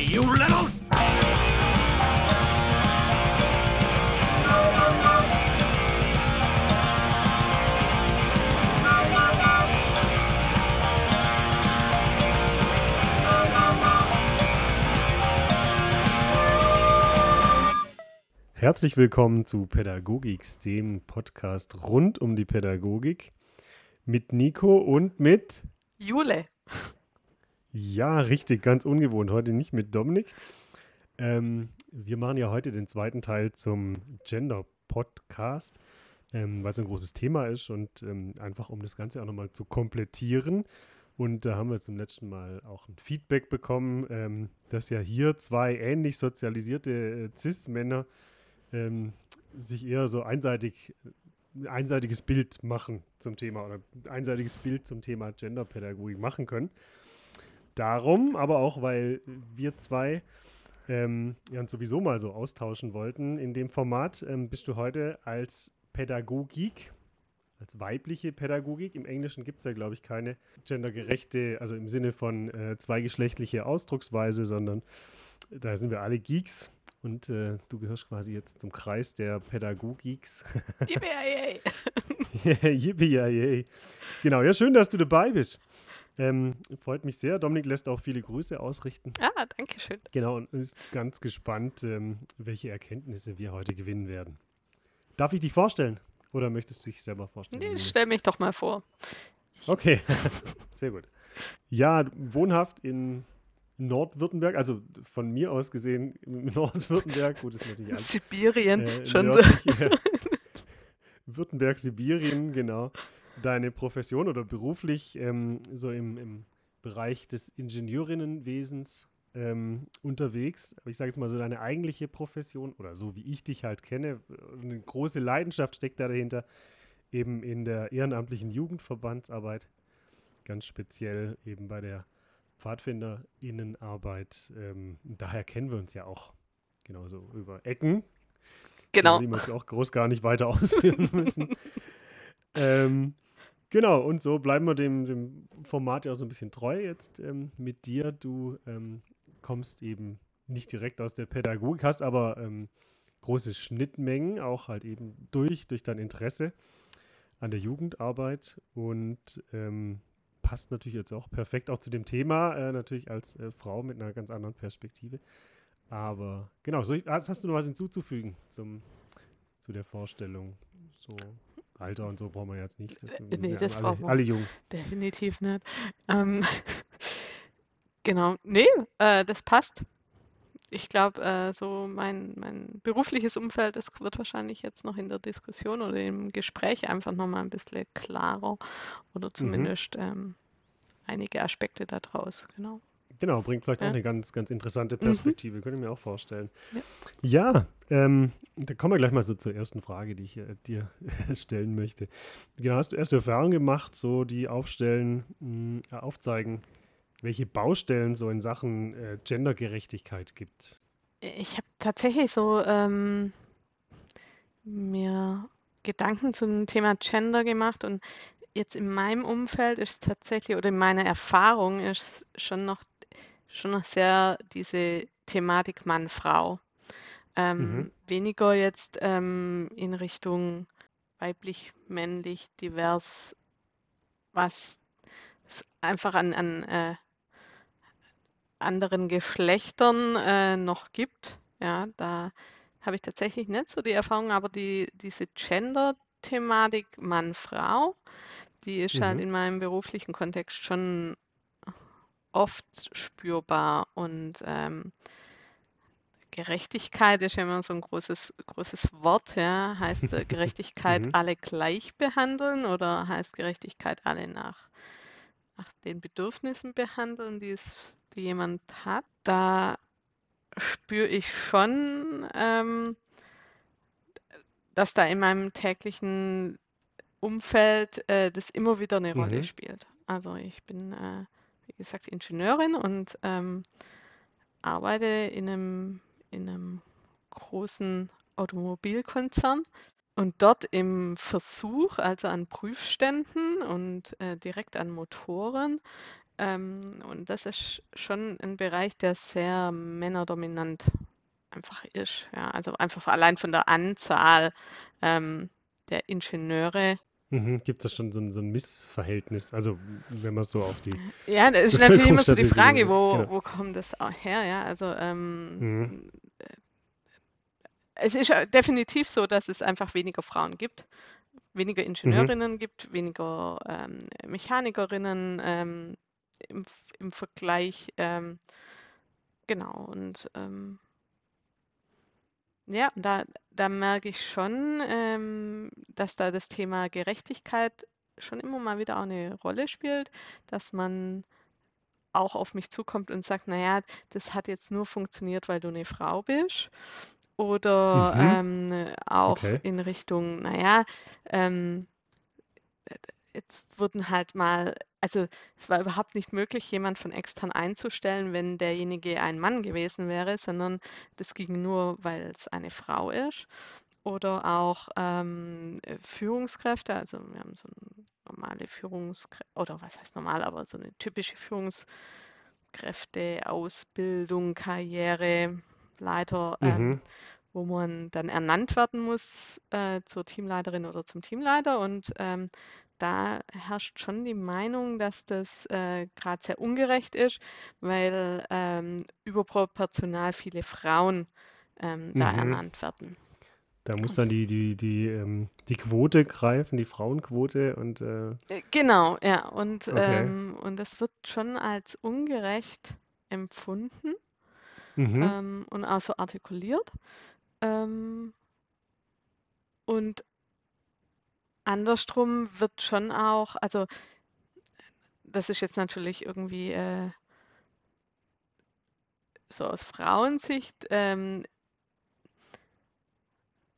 you little... Herzlich willkommen zu Pädagogix, dem Podcast rund um die Pädagogik mit Nico und mit Jule. Ja, richtig, ganz ungewohnt. Heute nicht mit Dominik. Ähm, wir machen ja heute den zweiten Teil zum Gender-Podcast, ähm, weil es ein großes Thema ist und ähm, einfach um das Ganze auch nochmal zu komplettieren. Und da haben wir zum letzten Mal auch ein Feedback bekommen, ähm, dass ja hier zwei ähnlich sozialisierte äh, Cis-Männer ähm, sich eher so einseitig ein einseitiges Bild machen zum Thema oder ein einseitiges Bild zum Thema Genderpädagogik machen können. Darum, aber auch, weil wir zwei ähm, ja, uns sowieso mal so austauschen wollten in dem Format, ähm, bist du heute als Pädagogik, als weibliche Pädagogik. Im Englischen gibt es ja, glaube ich, keine gendergerechte, also im Sinne von äh, zweigeschlechtliche Ausdrucksweise, sondern da sind wir alle Geeks. Und äh, du gehörst quasi jetzt zum Kreis der Pädagogiks. Yippie Yippie Genau, ja, schön, dass du dabei bist. Ähm, freut mich sehr. Dominik lässt auch viele Grüße ausrichten. Ah, danke schön. Genau, und ist ganz gespannt, ähm, welche Erkenntnisse wir heute gewinnen werden. Darf ich dich vorstellen? Oder möchtest du dich selber vorstellen? Nee, stell mich doch mal vor. Okay, sehr gut. Ja, wohnhaft in Nordwürttemberg, also von mir aus gesehen Nordwürttemberg, gut, ist natürlich alles. Sibirien, äh, schon nördlich, so. Württemberg, Sibirien, genau. Deine Profession oder beruflich ähm, so im, im Bereich des Ingenieurinnenwesens ähm, unterwegs. Aber ich sage jetzt mal so, deine eigentliche Profession oder so wie ich dich halt kenne, eine große Leidenschaft steckt da dahinter, eben in der ehrenamtlichen Jugendverbandsarbeit, ganz speziell eben bei der PfadfinderInnenarbeit. Ähm, daher kennen wir uns ja auch genauso über Ecken. Genau. Die wir uns auch groß gar nicht weiter ausführen müssen. Ähm, genau, und so bleiben wir dem, dem Format ja auch so ein bisschen treu jetzt ähm, mit dir. Du ähm, kommst eben nicht direkt aus der Pädagogik, hast aber ähm, große Schnittmengen, auch halt eben durch, durch dein Interesse an der Jugendarbeit und ähm, passt natürlich jetzt auch perfekt auch zu dem Thema, äh, natürlich als äh, Frau mit einer ganz anderen Perspektive. Aber genau, so, hast, hast, du noch was hinzuzufügen zum, zu der Vorstellung? So Alter und so brauchen wir jetzt nicht. Das, äh, nee, das alle, alle jung. Definitiv nicht. Ähm, genau, nee, äh, das passt. Ich glaube, äh, so mein, mein berufliches Umfeld, das wird wahrscheinlich jetzt noch in der Diskussion oder im Gespräch einfach nochmal ein bisschen klarer oder mhm. zumindest mhm. ähm, einige Aspekte daraus, genau. Genau, bringt vielleicht ja. auch eine ganz, ganz interessante mhm. Perspektive, mhm. könnte ich mir auch vorstellen. Ja, ja ähm, da kommen wir gleich mal so zur ersten Frage, die ich äh, dir stellen möchte. Genau, hast du erste Erfahrungen gemacht, so die aufstellen, mh, hm, aufzeigen, welche Baustellen so in Sachen äh, Gendergerechtigkeit gibt? Ich habe tatsächlich so ähm, mir Gedanken zum Thema Gender gemacht und jetzt in meinem Umfeld ist tatsächlich oder in meiner Erfahrung ist schon noch, schon noch sehr diese Thematik Mann-Frau. Ähm, mhm. Weniger jetzt ähm, in Richtung weiblich, männlich, divers, was es einfach an, an äh, anderen Geschlechtern äh, noch gibt. Ja, da habe ich tatsächlich nicht so die Erfahrung, aber die, diese Gender-Thematik Mann-Frau, die ist halt in meinem beruflichen Kontext schon oft spürbar und ähm, Gerechtigkeit ist ja immer so ein großes, großes Wort, ja. Heißt äh, Gerechtigkeit Mhm. alle gleich behandeln oder heißt Gerechtigkeit alle nach, nach den Bedürfnissen behandeln, die es die jemand hat, da spüre ich schon, ähm, dass da in meinem täglichen Umfeld äh, das immer wieder eine Rolle mhm. spielt. Also ich bin, äh, wie gesagt, Ingenieurin und ähm, arbeite in einem, in einem großen Automobilkonzern und dort im Versuch, also an Prüfständen und äh, direkt an Motoren, ähm, und das ist schon ein Bereich, der sehr männerdominant einfach ist. Ja, also einfach allein von der Anzahl ähm, der Ingenieure. Mhm. Gibt es da schon so ein, so ein, Missverhältnis? Also wenn man so auf die Ja, das ist natürlich immer so die Frage, wo, genau. wo kommt das her? Ja, also ähm, mhm. es ist definitiv so, dass es einfach weniger Frauen gibt weniger mhm. Ingenieurinnen mhm. gibt, weniger ähm, Mechanikerinnen ähm, im, im Vergleich. Ähm, genau, und ähm, ja, da, da merke ich schon, ähm, dass da das Thema Gerechtigkeit schon immer mal wieder auch eine Rolle spielt, dass man auch auf mich zukommt und sagt, naja, das hat jetzt nur funktioniert, weil du eine Frau bist. Oder mhm. ähm, auch okay. in Richtung, naja, ähm, jetzt wurden halt mal, also es war überhaupt nicht möglich, jemand von extern einzustellen, wenn derjenige ein Mann gewesen wäre, sondern das ging nur, weil es eine Frau ist. Oder auch ähm, Führungskräfte, also wir haben so eine normale Führungskräfte, oder was heißt normal, aber so eine typische Führungskräfte, Ausbildung, Karriere, Leiter, ähm, mhm. wo man dann ernannt werden muss äh, zur Teamleiterin oder zum Teamleiter. Und ähm, da herrscht schon die Meinung, dass das äh, gerade sehr ungerecht ist, weil ähm, überproportional viele Frauen ähm, da mhm. ernannt werden. Da muss dann die, die, die, ähm, die Quote greifen, die Frauenquote und äh... äh genau, ja. Und, okay. ähm, und das wird schon als ungerecht empfunden mhm. ähm, und auch so artikuliert. Ähm, und andersrum wird schon auch, also das ist jetzt natürlich irgendwie äh, so aus Frauensicht, ähm,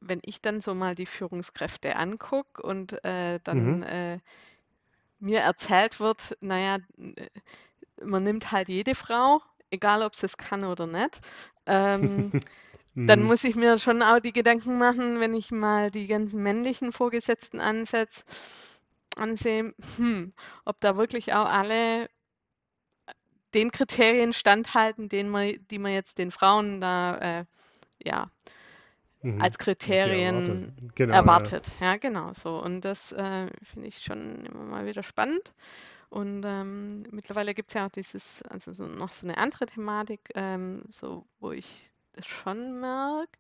wenn ich dann so mal die Führungskräfte angucke und äh, dann mhm. äh, mir erzählt wird, naja, man nimmt halt jede Frau, egal ob sie es kann oder nicht. Ähm, dann mhm. muss ich mir schon auch die Gedanken machen, wenn ich mal die ganzen männlichen Vorgesetzten ansetze, ansehe, hm, ob da wirklich auch alle den Kriterien standhalten, den man, die man jetzt den Frauen da äh, ja, mhm. als Kriterien erwartet. Genau, erwartet. Ja. ja. genau so. Und das äh, finde ich schon immer mal wieder spannend. Und ähm, mittlerweile gibt es ja auch dieses, also so, noch so eine andere Thematik, ähm, so wo ich schon merke,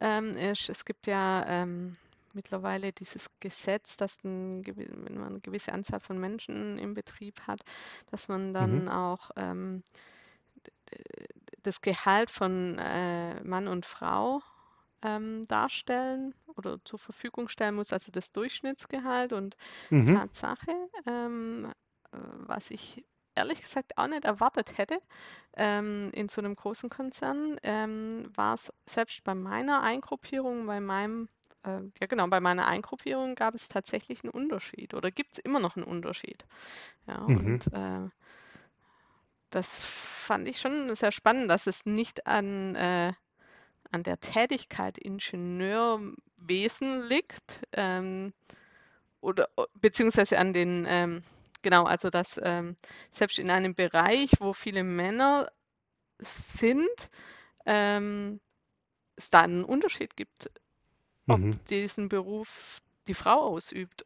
ähm, ist, es gibt ja ähm, mittlerweile dieses Gesetz, dass ein, wenn man eine gewisse Anzahl von Menschen im Betrieb hat, dass man dann mhm. auch ähm, das Gehalt von äh, Mann und Frau ähm, darstellen oder zur Verfügung stellen muss, also das Durchschnittsgehalt und mhm. Tatsache ähm, was ich ehrlich gesagt auch nicht erwartet hätte ähm, in so einem großen Konzern, ähm, war es selbst bei meiner Eingruppierung, bei meinem, äh, ja genau, bei meiner Eingruppierung gab es tatsächlich einen Unterschied oder gibt es immer noch einen Unterschied. Ja, mhm. und äh, das fand ich schon sehr spannend, dass es nicht an, äh, an der Tätigkeit Ingenieurwesen liegt ähm, oder beziehungsweise an den ähm, Genau, also dass ähm, selbst in einem Bereich, wo viele Männer sind, ähm, es da einen Unterschied gibt, ob mhm. diesen Beruf die Frau ausübt.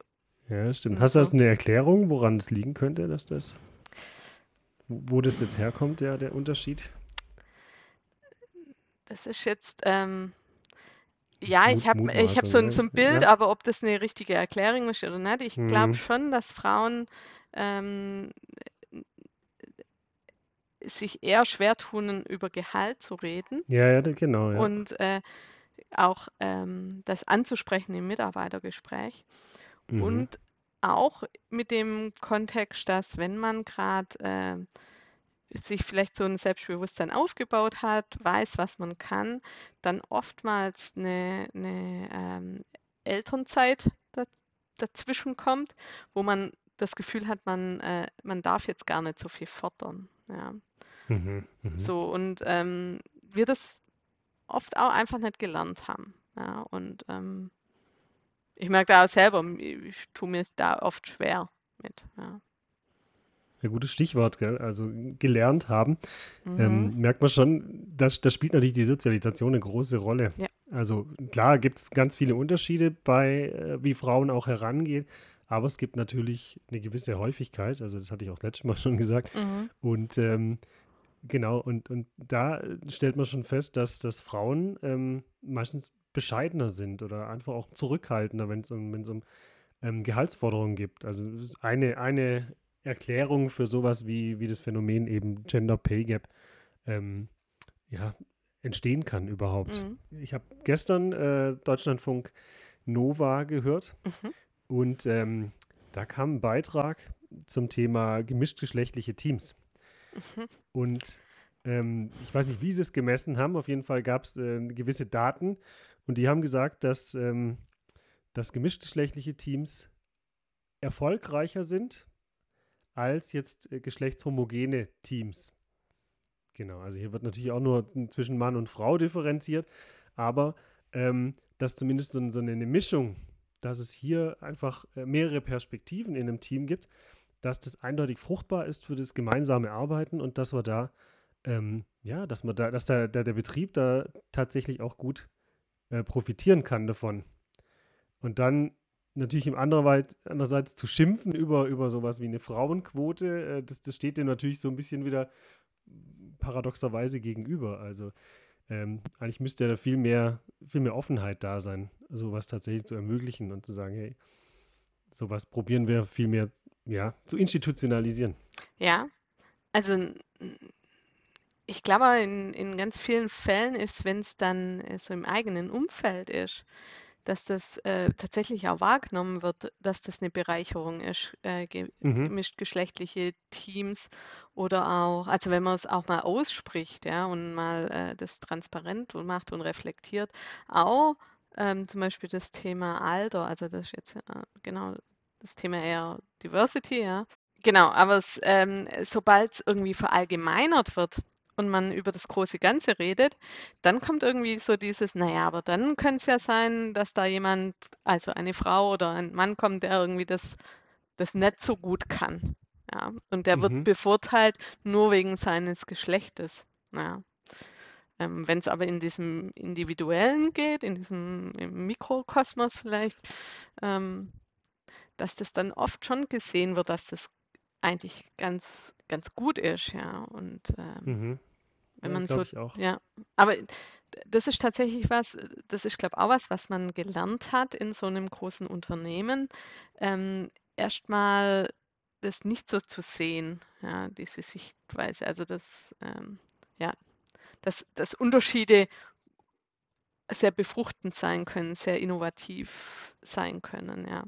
Ja, stimmt. Hast du also eine Erklärung, woran es liegen könnte, dass das, wo das jetzt herkommt, ja, der Unterschied? Das ist jetzt, ähm, ja, ich habe ich hab so, ein, so ein Bild, ja. aber ob das eine richtige Erklärung ist oder nicht, ich glaube mhm. schon, dass Frauen ähm, sich eher schwer tun, über Gehalt zu reden. Ja, ja, genau. Ja. Und äh, auch ähm, das anzusprechen im Mitarbeitergespräch. Mhm. Und auch mit dem Kontext, dass wenn man gerade äh, sich vielleicht so ein Selbstbewusstsein aufgebaut hat, weiß, was man kann, dann oftmals eine, eine ähm, Elternzeit dazwischen kommt, wo man das Gefühl hat, man, äh, man darf jetzt gar nicht so viel fordern. Ja. Mhm, mh. So, und ähm, wir das oft auch einfach nicht gelernt haben. Ja, und ähm, ich merke da auch selber, ich tue mir da oft schwer mit. Ja. Ja, gutes Stichwort, gell? also gelernt haben, ähm, mhm. ähm, merkt man schon, das spielt natürlich die Sozialisation eine große Rolle. Ja. Also klar gibt es ganz viele Unterschiede bei, äh, wie Frauen auch herangehen, aber es gibt natürlich eine gewisse Häufigkeit, also das hatte ich auch letztes Mal schon gesagt. Mhm. Und ähm, genau, und, und da stellt man schon fest, dass, dass Frauen ähm, meistens bescheidener sind oder einfach auch zurückhaltender, wenn es um, um ähm, Gehaltsforderungen gibt. Also eine, eine Erklärung für sowas wie, wie das Phänomen eben Gender Pay Gap ähm, ja, entstehen kann überhaupt. Mhm. Ich habe gestern äh, Deutschlandfunk Nova gehört mhm. Und ähm, da kam ein Beitrag zum Thema gemischtgeschlechtliche Teams. Mhm. Und ähm, ich weiß nicht, wie sie es gemessen haben. Auf jeden Fall gab es äh, gewisse Daten und die haben gesagt, dass, ähm, dass gemischtgeschlechtliche Teams erfolgreicher sind als jetzt äh, geschlechtshomogene Teams. Genau, also hier wird natürlich auch nur zwischen Mann und Frau differenziert, aber ähm, dass zumindest so, so, eine Mischung, dass es hier einfach äh, mehrere Perspektiven in einem Team gibt, dass das eindeutig fruchtbar ist für das gemeinsame Arbeiten und dass wir da, ähm, ja, dass man da, dass der, der, der Betrieb da tatsächlich auch gut äh, profitieren kann davon. Und dann natürlich im andererseits, andererseits zu schimpfen über, über sowas wie eine Frauenquote, äh, das, das steht dem natürlich so ein bisschen wieder paradoxerweise gegenüber. Also ähm, eigentlich müsste ja da viel mehr, viel mehr Offenheit da sein, sowas tatsächlich zu ermöglichen und zu sagen, hey, sowas probieren wir viel mehr ja, zu institutionalisieren. Ja, also ich glaube, in, in ganz vielen Fällen ist, wenn es dann äh, so im eigenen Umfeld ist, dass das äh, tatsächlich auch wahrgenommen wird, dass das eine Bereicherung ist, äh, mhm. gemischt geschlechtliche Teams oder auch, also wenn man es auch mal ausspricht, ja, und mal äh, das transparent und macht und reflektiert, auch ähm, zum Beispiel das Thema Alter, also das ist jetzt äh, genau das Thema eher Diversity, ja. Genau, aber es, ähm, sobald es irgendwie verallgemeinert wird, und man über das große Ganze redet, dann kommt irgendwie so dieses, naja, aber dann könnte es ja sein, dass da jemand, also eine Frau oder ein Mann kommt, der irgendwie das, das nicht so gut kann. Ja, und der mhm. wird bevorteilt nur wegen seines Geschlechtes. Ja. Ähm, Wenn es aber in diesem Individuellen geht, in diesem Mikrokosmos vielleicht, ähm, dass das dann oft schon gesehen wird, dass das eigentlich ganz, ganz gut ist, ja. Und ähm, mhm. wenn ja, man so, ja, aber das ist tatsächlich was, das ist, glaube ich, auch was, was man gelernt hat in so einem großen Unternehmen. Ähm, Erstmal das nicht so zu sehen, ja, diese Sichtweise. Also das, ähm, ja, dass, dass Unterschiede sehr befruchtend sein können, sehr innovativ sein können, ja.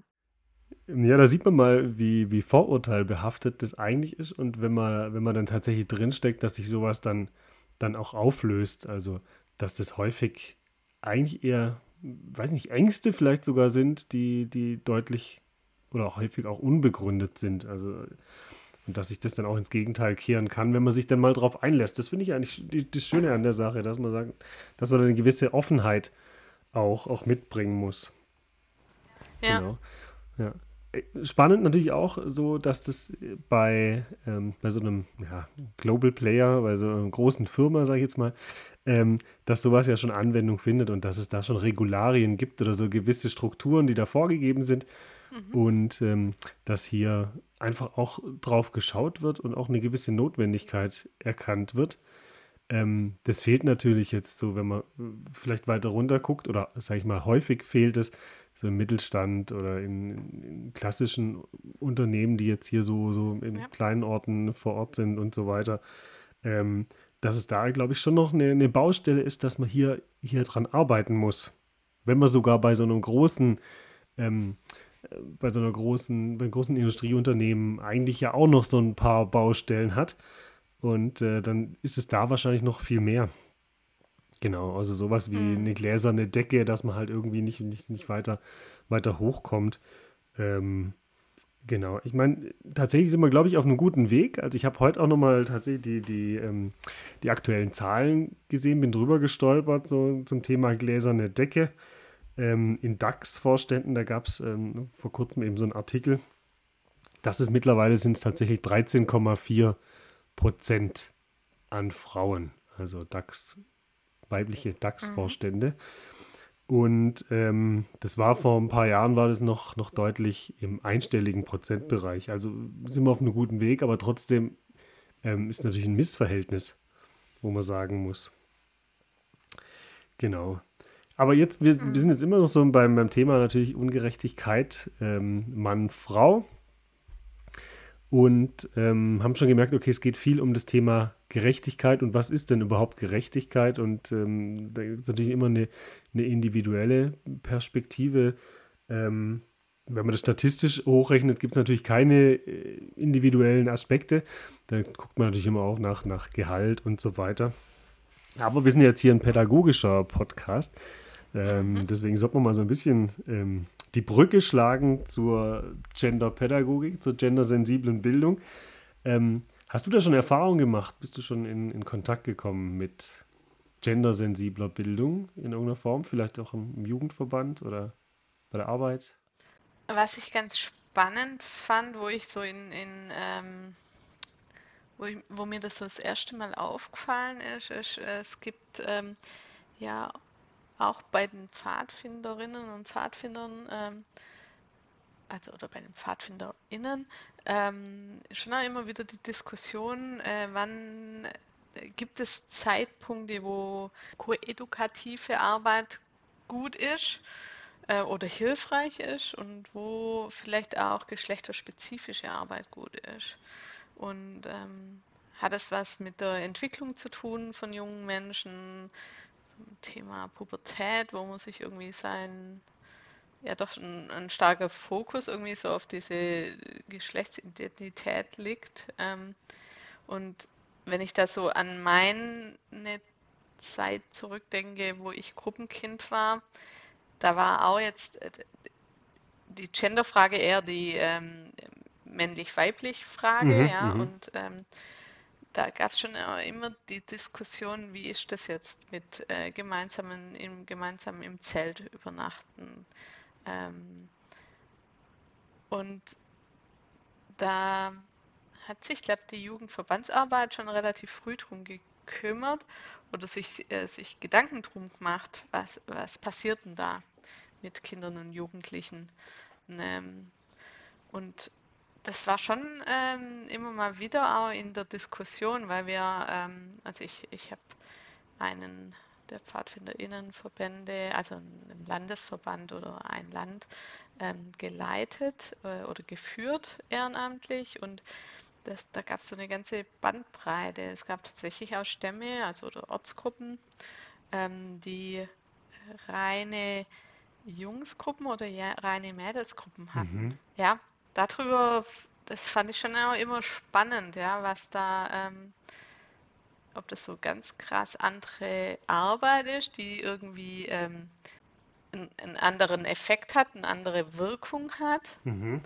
Ja, da sieht man mal, wie, wie vorurteilbehaftet das eigentlich ist und wenn man, wenn man dann tatsächlich drinsteckt, dass sich sowas dann, dann auch auflöst. Also, dass das häufig eigentlich eher, weiß nicht, Ängste vielleicht sogar sind, die, die deutlich oder häufig auch unbegründet sind. Also, und dass sich das dann auch ins Gegenteil kehren kann, wenn man sich dann mal drauf einlässt. Das finde ich eigentlich die, das Schöne an der Sache, dass man sagt, dass man eine gewisse Offenheit auch, auch mitbringen muss. Ja. Genau. Ja. Spannend natürlich auch so, dass das bei, ähm, bei so einem ja, Global Player, bei so einer großen Firma, sage ich jetzt mal, ähm, dass sowas ja schon Anwendung findet und dass es da schon Regularien gibt oder so gewisse Strukturen, die da vorgegeben sind mhm. und ähm, dass hier einfach auch drauf geschaut wird und auch eine gewisse Notwendigkeit erkannt wird. Ähm, das fehlt natürlich jetzt so, wenn man vielleicht weiter runter guckt oder sage ich mal, häufig fehlt es so im Mittelstand oder in, in, klassischen Unternehmen, die jetzt hier so, so in ja. kleinen Orten vor Ort sind und so weiter, ähm, dass es da, glaube ich, schon noch eine, eine, Baustelle ist, dass man hier, hier dran arbeiten muss. Wenn man sogar bei so einem großen, ähm, bei so einer großen, bei großen Industrieunternehmen eigentlich ja auch noch so ein paar Baustellen hat. Und äh, dann ist es da wahrscheinlich noch viel mehr. Genau, also sowas wie mhm. eine gläserne Decke, dass man halt irgendwie nicht, nicht, nicht weiter, weiter hochkommt. Ähm, genau, ich meine, tatsächlich sind wir, glaube ich, auf einem guten Weg. Also ich habe heute auch nochmal tatsächlich die, die, ähm, die aktuellen Zahlen gesehen, bin drüber gestolpert, so zum Thema gläserne Decke. Ähm, in DAX-Vorständen, da gab es ähm, vor kurzem eben so einen Artikel, Das ist mittlerweile sind es tatsächlich 13,4 Prozent an Frauen, also DAX, weibliche DAX-Vorstände. Mhm. Und ähm, das war vor ein paar Jahren, war das noch, noch deutlich im einstelligen Prozentbereich. Also sind wir auf einem guten Weg, aber trotzdem ähm, ist natürlich ein Missverhältnis, wo man sagen muss. Genau. Aber jetzt, wir, wir sind jetzt immer noch so beim, beim Thema natürlich Ungerechtigkeit ähm, Mann-Frau und ähm, haben schon gemerkt, okay, es geht viel um das Thema Gerechtigkeit und was ist denn überhaupt Gerechtigkeit? Und ähm, da ist natürlich immer eine, eine individuelle Perspektive. Ähm, wenn man das statistisch hochrechnet, gibt es natürlich keine äh, individuellen Aspekte. Da guckt man natürlich immer auch nach, nach Gehalt und so weiter. Aber wir sind jetzt hier ein pädagogischer Podcast. Ähm, mhm. Deswegen sollte man mal so ein bisschen ähm, die Brücke schlagen zur Gender-Pädagogik, zur gendersensiblen Bildung. Ähm, hast du da schon Erfahrung gemacht? Bist du schon in, in Kontakt gekommen mit gendersensibler Bildung in irgendeiner Form? Vielleicht auch im, im Jugendverband oder bei der Arbeit? Was ich ganz spannend fand, wo ich so in, in ähm, wo, ich, wo, mir das so das erste Mal aufgefallen ist, ist es gibt ähm, ja auch bei den Pfadfinderinnen und Pfadfindern, ähm, also oder bei den PfadfinderInnen, ähm, schon auch immer wieder die Diskussion, äh, wann gibt es Zeitpunkte, wo koedukative Arbeit gut ist äh, oder hilfreich ist und wo vielleicht auch geschlechterspezifische Arbeit gut ist. Und ähm, hat es was mit der Entwicklung zu tun von jungen Menschen? Thema Pubertät, wo man sich irgendwie sein, ja doch ein, ein, starker Fokus irgendwie so auf diese Geschlechtsidentität liegt. Ähm, und wenn ich da so an meine Zeit zurückdenke, wo ich Gruppenkind war, da war auch jetzt äh, die Genderfrage eher die ähm, männlich-weiblich Frage, mhm, ja, mhm. und ähm, da gab es schon immer die Diskussion, wie ist das jetzt mit äh, gemeinsamen, im, gemeinsam im Zelt übernachten. Ähm, und da hat sich, glaube die Jugendverbandsarbeit schon relativ früh drum gekümmert oder sich, äh, sich Gedanken drum gemacht, was, was passiert denn da mit Kindern und Jugendlichen. Ähm, und das war schon ähm, immer mal wieder auch in der Diskussion, weil wir, ähm, also ich, ich habe einen der PfadfinderInnenverbände, also einen Landesverband oder ein Land ähm, geleitet äh, oder geführt ehrenamtlich und das, da gab es so eine ganze Bandbreite. Es gab tatsächlich auch Stämme, also oder Ortsgruppen, ähm, die reine Jungsgruppen oder ja, reine Mädelsgruppen hatten. Mhm. Ja, darüber, das fand ich schon immer spannend, ja, was da, ähm, ob das so ganz krass andere Arbeit ist, die irgendwie ähm, einen, einen, anderen Effekt hat, eine andere Wirkung hat. Mhm.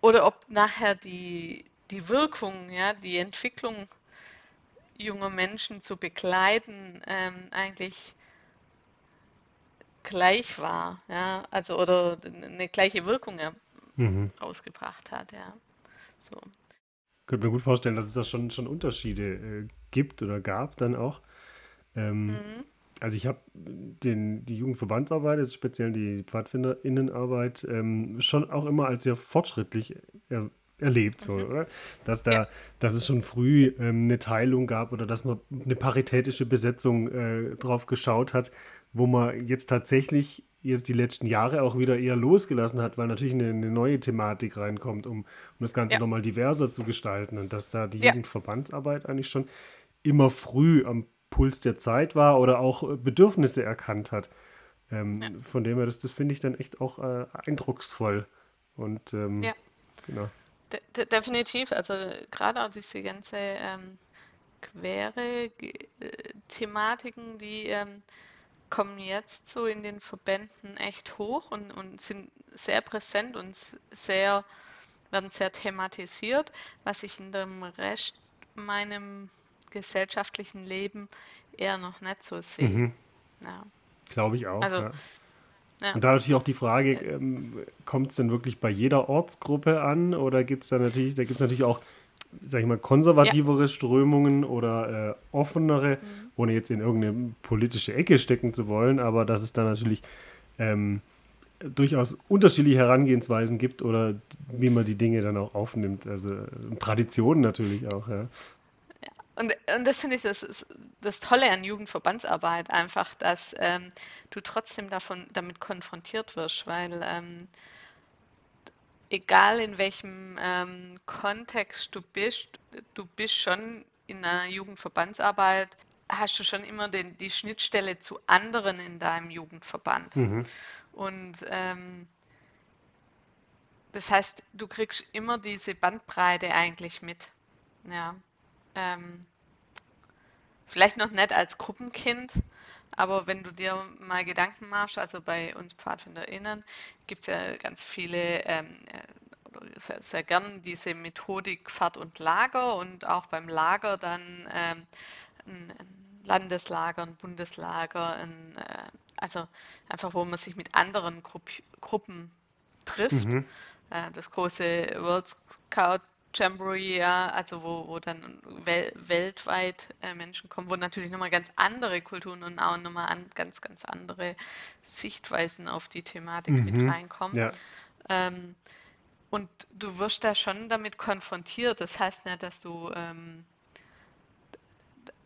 Oder ob nachher die, die Wirkung, ja, die Entwicklung junger Menschen zu begleiten, ähm, eigentlich gleich war, ja, also oder eine gleiche Wirkung mhm. ausgebracht hat, ja. So. Könnte mir gut vorstellen, dass es da schon, schon Unterschiede äh, gibt oder gab dann auch. Ähm, mhm. Also ich habe die Jugendverbandsarbeit, also speziell die Pfadfinderinnenarbeit, ähm, schon auch immer als sehr fortschrittlich er, erlebt, so, mhm. oder? Dass da, ja. dass es schon früh ähm, eine Teilung gab oder dass man eine paritätische Besetzung äh, drauf geschaut hat, wo man jetzt tatsächlich jetzt die letzten Jahre auch wieder eher losgelassen hat, weil natürlich eine, eine neue Thematik reinkommt, um, um das Ganze ja. nochmal diverser zu gestalten und dass da die ja. Jugendverbandsarbeit eigentlich schon immer früh am Puls der Zeit war oder auch äh, Bedürfnisse erkannt hat. Ähm, ja. Von dem her, das, das finde ich dann echt auch äh, eindrucksvoll. Und ähm, ja. genau. De definitiv, also gerade auch diese ganze ähm, quere äh, Thematiken, die ähm, kommen jetzt so in den Verbänden echt hoch und, und sind sehr präsent und sehr, werden sehr thematisiert, was ich in dem Rest meinem gesellschaftlichen Leben eher noch nicht so sehe. Mhm. Ja. Glaube ich auch. Also, ja. Ja. Und da natürlich auch die Frage, ähm, kommt es denn wirklich bei jeder Ortsgruppe an oder gibt es da natürlich, da gibt es natürlich auch, sag ich mal, konservativere ja. Strömungen oder äh, offenere, mhm. ohne jetzt in irgendeine politische Ecke stecken zu wollen, aber dass es da natürlich ähm, durchaus unterschiedliche Herangehensweisen gibt oder wie man die Dinge dann auch aufnimmt. Also Traditionen natürlich auch, ja. Und, und das finde ich das, das Tolle an Jugendverbandsarbeit, einfach, dass ähm, du trotzdem davon, damit konfrontiert wirst, weil ähm, egal in welchem ähm, Kontext du bist, du bist schon in einer Jugendverbandsarbeit, hast du schon immer den, die Schnittstelle zu anderen in deinem Jugendverband. Mhm. Und ähm, das heißt, du kriegst immer diese Bandbreite eigentlich mit. Ja. Ähm, vielleicht noch nicht als Gruppenkind, aber wenn du dir mal Gedanken machst, also bei uns PfadfinderInnen gibt es ja ganz viele, ähm, äh, sehr, sehr gern diese Methodik Fahrt und Lager und auch beim Lager dann ähm, ein, ein Landeslager, ein Bundeslager, ein, äh, also einfach, wo man sich mit anderen Grupp Gruppen trifft. Mhm. Äh, das große World Scout Jamboree, ja, also wo, wo dann wel weltweit äh, Menschen kommen, wo natürlich nochmal ganz andere Kulturen und auch nochmal an, ganz, ganz andere Sichtweisen auf die Thematik mhm. mit reinkommen. Ja. Ähm, und du wirst da schon damit konfrontiert. Das heißt nicht, dass du, ähm,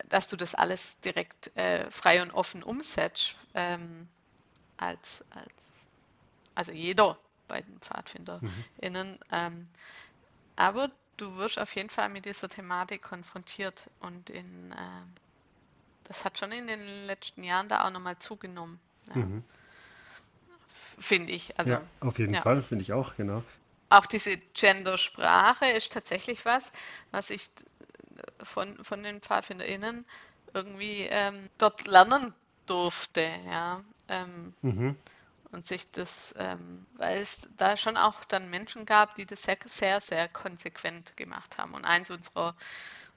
dass du das alles direkt äh, frei und offen umsetzt, ähm, als, als, also jeder bei den PfadfinderInnen. Mhm. Ähm, aber du wirst auf jeden Fall mit dieser Thematik konfrontiert und in, äh, das hat schon in den letzten Jahren da auch nochmal zugenommen. Ja. Mhm. Finde ich. Also, ja, auf jeden ja. Fall, finde ich auch, genau. Auch diese Gendersprache ist tatsächlich was, was ich von, von den PfadfinderInnen irgendwie ähm, dort lernen durfte. Ja. Ähm, mhm und sich das, ähm, weil es da schon auch dann Menschen gab, die das sehr, sehr, sehr konsequent gemacht haben. Und eins unserer,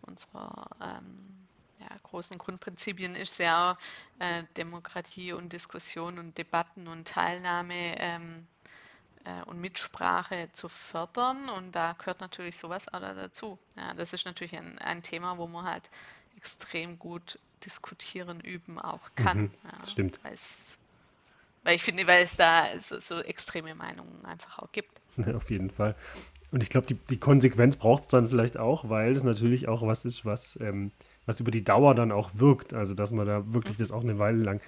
unserer ähm, ja, großen Grundprinzipien ist ja äh, Demokratie und Diskussion und Debatten und Teilnahme ähm, äh, und Mitsprache zu fördern. Und da gehört natürlich sowas auch dazu. Ja, das ist natürlich ein, ein Thema, wo man halt extrem gut diskutieren, üben auch kann. Mhm, ja, stimmt. Weil es weil ich finde, weil es da so, so extreme Meinungen einfach auch gibt. Ja, auf jeden Fall. Und ich glaube, die, die Konsequenz braucht es dann vielleicht auch, weil es natürlich auch was ist, was, ähm, was über die Dauer dann auch wirkt. Also, dass man da wirklich mhm. das auch eine Weile lang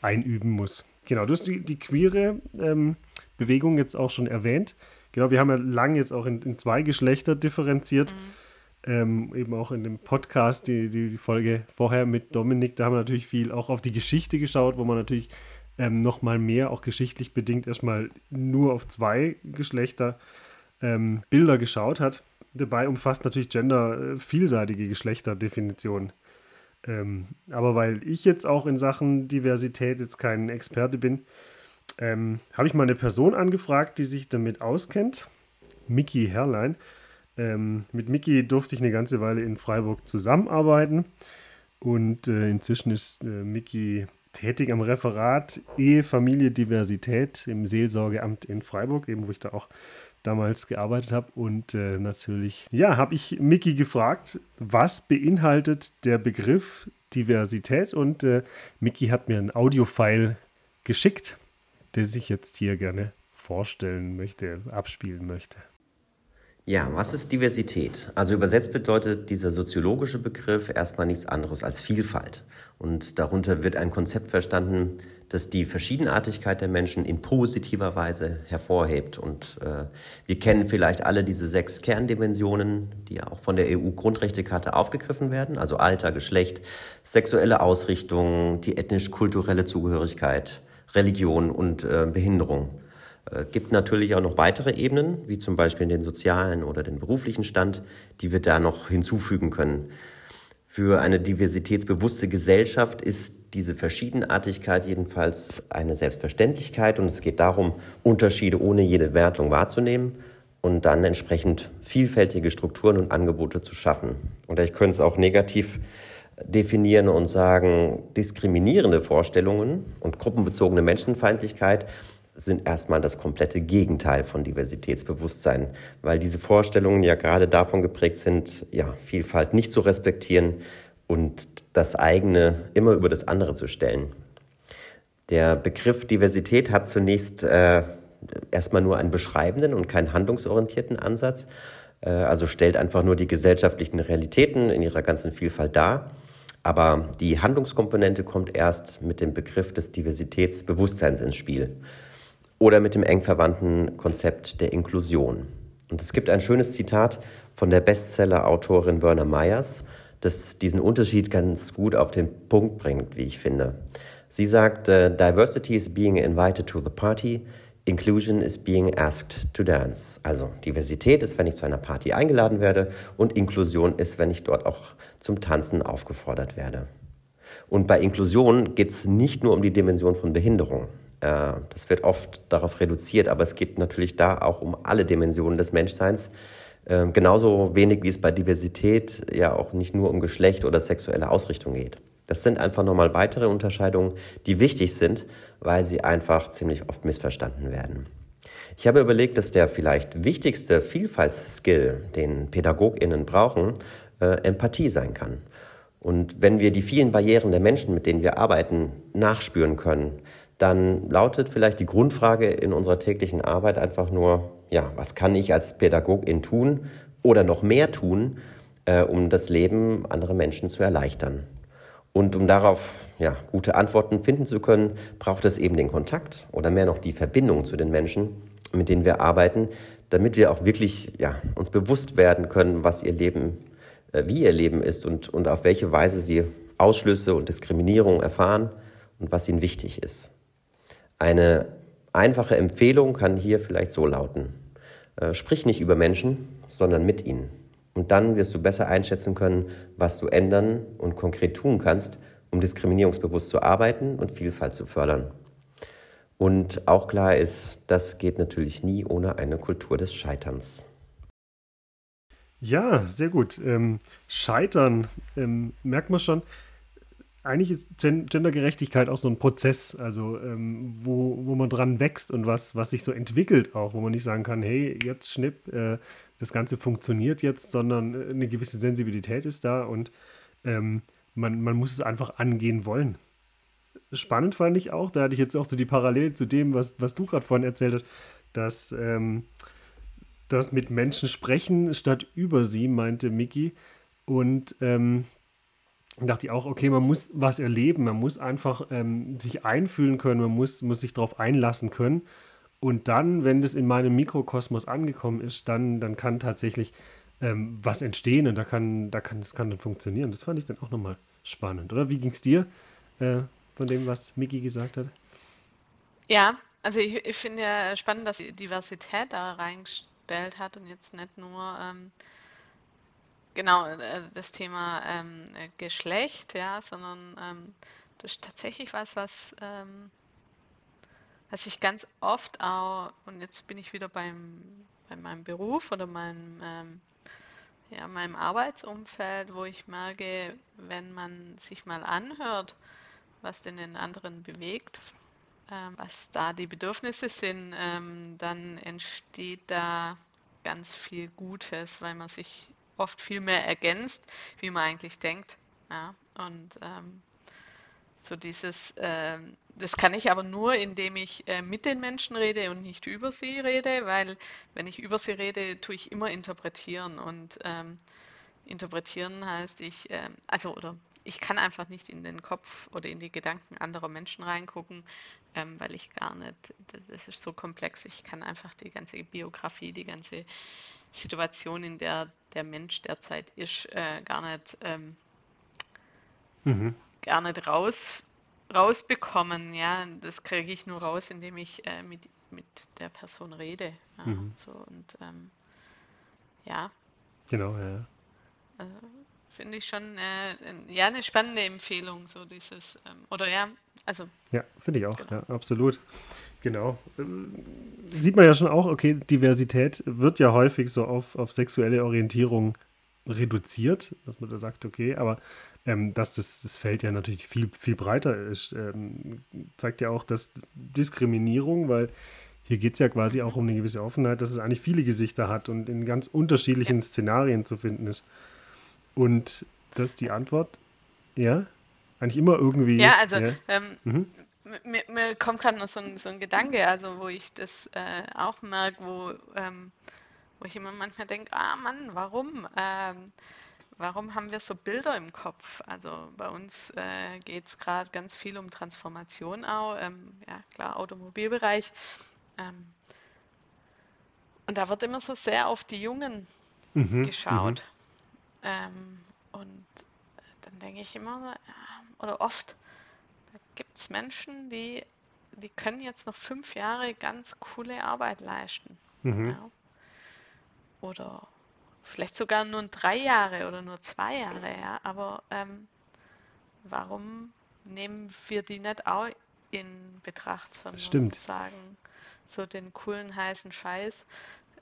einüben muss. Genau, du hast die, die queere ähm, Bewegung jetzt auch schon erwähnt. Genau, wir haben ja lange jetzt auch in, in zwei Geschlechter differenziert. Mhm. Ähm, eben auch in dem Podcast, die, die Folge vorher mit Dominik, da haben wir natürlich viel auch auf die Geschichte geschaut, wo man natürlich ähm, nochmal mehr, auch geschichtlich bedingt, erstmal nur auf zwei Geschlechter ähm, Bilder geschaut hat. Dabei umfasst natürlich Gender äh, vielseitige Geschlechterdefinitionen. Ähm, aber weil ich jetzt auch in Sachen Diversität jetzt kein Experte bin, ähm, habe ich mal eine Person angefragt, die sich damit auskennt. Miki Herrlein. Ähm, mit Miki durfte ich eine ganze Weile in Freiburg zusammenarbeiten. Und äh, inzwischen ist äh, Miki tätig am Referat Ehe, Familie, Diversität im Seelsorgeamt in Freiburg, eben wo ich da auch damals gearbeitet habe. Und äh, natürlich, ja, habe ich Miki gefragt, was beinhaltet der Begriff Diversität? Und äh, Miki hat mir ein Audiofile geschickt, der sich jetzt hier gerne vorstellen möchte, abspielen möchte. Ja, was ist Diversität? Also übersetzt bedeutet dieser soziologische Begriff erstmal nichts anderes als Vielfalt. Und darunter wird ein Konzept verstanden, das die Verschiedenartigkeit der Menschen in positiver Weise hervorhebt. Und äh, wir kennen vielleicht alle diese sechs Kerndimensionen, die ja auch von der EU-Grundrechtecharta aufgegriffen werden, also Alter, Geschlecht, sexuelle Ausrichtung, die ethnisch-kulturelle Zugehörigkeit, Religion und äh, Behinderung. Es äh, gibt natürlich auch noch weitere Ebenen, wie zum Beispiel den sozialen oder den beruflichen Stand, die wir da noch hinzufügen können. Für eine diversitätsbewusste Gesellschaft ist diese Verschiedenartigkeit jedenfalls eine Selbstverständlichkeit und es geht darum, Unterschiede ohne jede Wertung wahrzunehmen und dann entsprechend vielfältige Strukturen und Angebote zu schaffen. Und ich könnte es auch negativ definieren und sagen, diskriminierende Vorstellungen und gruppenbezogene Menschenfeindlichkeit sind erstmal das komplette Gegenteil von Diversitätsbewusstsein, weil diese Vorstellungen ja gerade davon geprägt sind, ja, Vielfalt nicht zu respektieren und das eigene immer über das andere zu stellen. Der Begriff Diversität hat zunächst äh, erstmal nur einen beschreibenden und keinen handlungsorientierten Ansatz, äh, also stellt einfach nur die gesellschaftlichen Realitäten in ihrer ganzen Vielfalt dar. Aber die Handlungskomponente kommt erst mit dem Begriff des Diversitätsbewusstseins ins Spiel oder mit dem eng verwandten Konzept der Inklusion. Und es gibt ein schönes Zitat von der Bestseller-Autorin Werner Myers, das diesen Unterschied ganz gut auf den Punkt bringt, wie ich finde. Sie sagt, äh, Diversity is being invited to the party, Inclusion is being asked to dance. Also Diversität ist, wenn ich zu einer Party eingeladen werde und Inklusion ist, wenn ich dort auch zum Tanzen aufgefordert werde. Und bei Inklusion geht es nicht nur um die Dimension von Behinderung. Äh, das wird oft darauf reduziert, aber es geht natürlich da auch um alle Dimensionen des Menschseins. Äh, genauso wenig wie es bei Diversität ja auch nicht nur um Geschlecht oder sexuelle Ausrichtung geht. Das sind einfach nochmal weitere Unterscheidungen, die wichtig sind, weil sie einfach ziemlich oft missverstanden werden. Ich habe überlegt, dass der vielleicht wichtigste Vielfaltsskill, den PädagogInnen brauchen, äh, Empathie sein kann. Und wenn wir die vielen Barrieren der Menschen, mit denen wir arbeiten, nachspüren können, dann lautet vielleicht die Grundfrage in unserer täglichen Arbeit einfach nur, ja, was kann ich als Pädagogin tun oder noch mehr tun, äh, um das Leben anderer Menschen zu erleichtern? Und um darauf ja, gute Antworten finden zu können, braucht es eben den Kontakt oder mehr noch die Verbindung zu den Menschen, mit denen wir arbeiten, damit wir auch wirklich ja, uns bewusst werden können, was ihr Leben, äh, wie ihr Leben ist und, und auf welche Weise sie Ausschlüsse und Diskriminierung erfahren und was ihnen wichtig ist. Eine einfache Empfehlung kann hier vielleicht so lauten. Äh, sprich nicht über Menschen, sondern mit ihnen. Und dann wirst du besser einschätzen können, was du ändern und konkret tun kannst, um diskriminierungsbewusst zu arbeiten und Vielfalt zu fördern. Und auch klar ist, das geht natürlich nie ohne eine Kultur des Scheiterns. Ja, sehr gut. Ähm, Scheitern ähm, merkt man schon eigentlich ist Gendergerechtigkeit auch so ein Prozess, also ähm, wo, wo man dran wächst und was, was sich so entwickelt auch, wo man nicht sagen kann, hey, jetzt schnipp, äh, das Ganze funktioniert jetzt, sondern äh, eine gewisse Sensibilität ist da und ähm, man, man muss es einfach angehen wollen. Spannend fand ich auch, da hatte ich jetzt auch so die Parallele zu dem, was, was du gerade vorhin erzählt hast, dass ähm, das mit Menschen sprechen statt über sie, meinte Miki. Und ähm, dachte ich auch, okay, man muss was erleben, man muss einfach ähm, sich einfühlen können, man muss, muss sich darauf einlassen können. Und dann, wenn das in meinem Mikrokosmos angekommen ist, dann, dann kann tatsächlich ähm, was entstehen und da kann, da kann, das kann dann funktionieren. Das fand ich dann auch nochmal spannend. Oder wie ging es dir äh, von dem, was Miki gesagt hat? Ja, also ich, ich finde ja spannend, dass die Diversität da reingestellt hat und jetzt nicht nur ähm, Genau, äh, das Thema ähm, äh, Geschlecht, ja, sondern ähm, das ist tatsächlich was, was, ähm, was ich ganz oft auch, und jetzt bin ich wieder beim, bei meinem Beruf oder meinem, ähm, ja, meinem Arbeitsumfeld, wo ich merke, wenn man sich mal anhört, was denn den anderen bewegt, ähm, was da die Bedürfnisse sind, ähm, dann entsteht da ganz viel Gutes, weil man sich oft viel mehr ergänzt, wie man eigentlich denkt. Ja, und ähm, so dieses, ähm, das kann ich aber nur, indem ich äh, mit den Menschen rede und nicht über sie rede, weil wenn ich über sie rede, tue ich immer interpretieren und ähm, interpretieren heißt ich, ähm, also oder ich kann einfach nicht in den Kopf oder in die Gedanken anderer Menschen reingucken, ähm, weil ich gar nicht, das ist so komplex, ich kann einfach die ganze Biografie, die ganze Situation, in der der Mensch derzeit ist, äh, gar nicht, ähm, mhm. gar nicht raus, rausbekommen. Ja, das kriege ich nur raus, indem ich äh, mit, mit der Person rede. Ja, mhm. so, und ähm, ja. Genau, ja. Also, Finde ich schon äh, ja eine spannende Empfehlung, so dieses, ähm, oder ja, also. Ja, finde ich auch, genau. ja, absolut. Genau. Sieht man ja schon auch, okay, Diversität wird ja häufig so auf, auf sexuelle Orientierung reduziert, dass man da sagt, okay, aber ähm, dass das, das Feld ja natürlich viel, viel breiter ist. Ähm, zeigt ja auch, dass Diskriminierung, weil hier geht es ja quasi auch um eine gewisse Offenheit, dass es eigentlich viele Gesichter hat und in ganz unterschiedlichen ja. Szenarien zu finden ist. Und das ist die Antwort, ja, eigentlich immer irgendwie. Ja, also ja. Ähm, mhm. mir, mir, kommt gerade noch so ein, so ein, Gedanke, also wo ich das äh, auch merke, wo, ähm, wo ich immer manchmal denke, ah Mann, warum? Ähm, warum haben wir so Bilder im Kopf? Also bei uns äh, geht es gerade ganz viel um Transformation auch, ähm, ja klar, Automobilbereich. Ähm, und da wird immer so sehr auf die Jungen mhm, geschaut. Mhm. Ähm, und dann denke ich immer, oder oft, da gibt es Menschen, die, die können jetzt noch fünf Jahre ganz coole Arbeit leisten. Mhm. Ja. Oder vielleicht sogar nur drei Jahre oder nur zwei Jahre, ja. Aber ähm, warum nehmen wir die nicht auch in Betracht, sondern sagen, so den coolen heißen Scheiß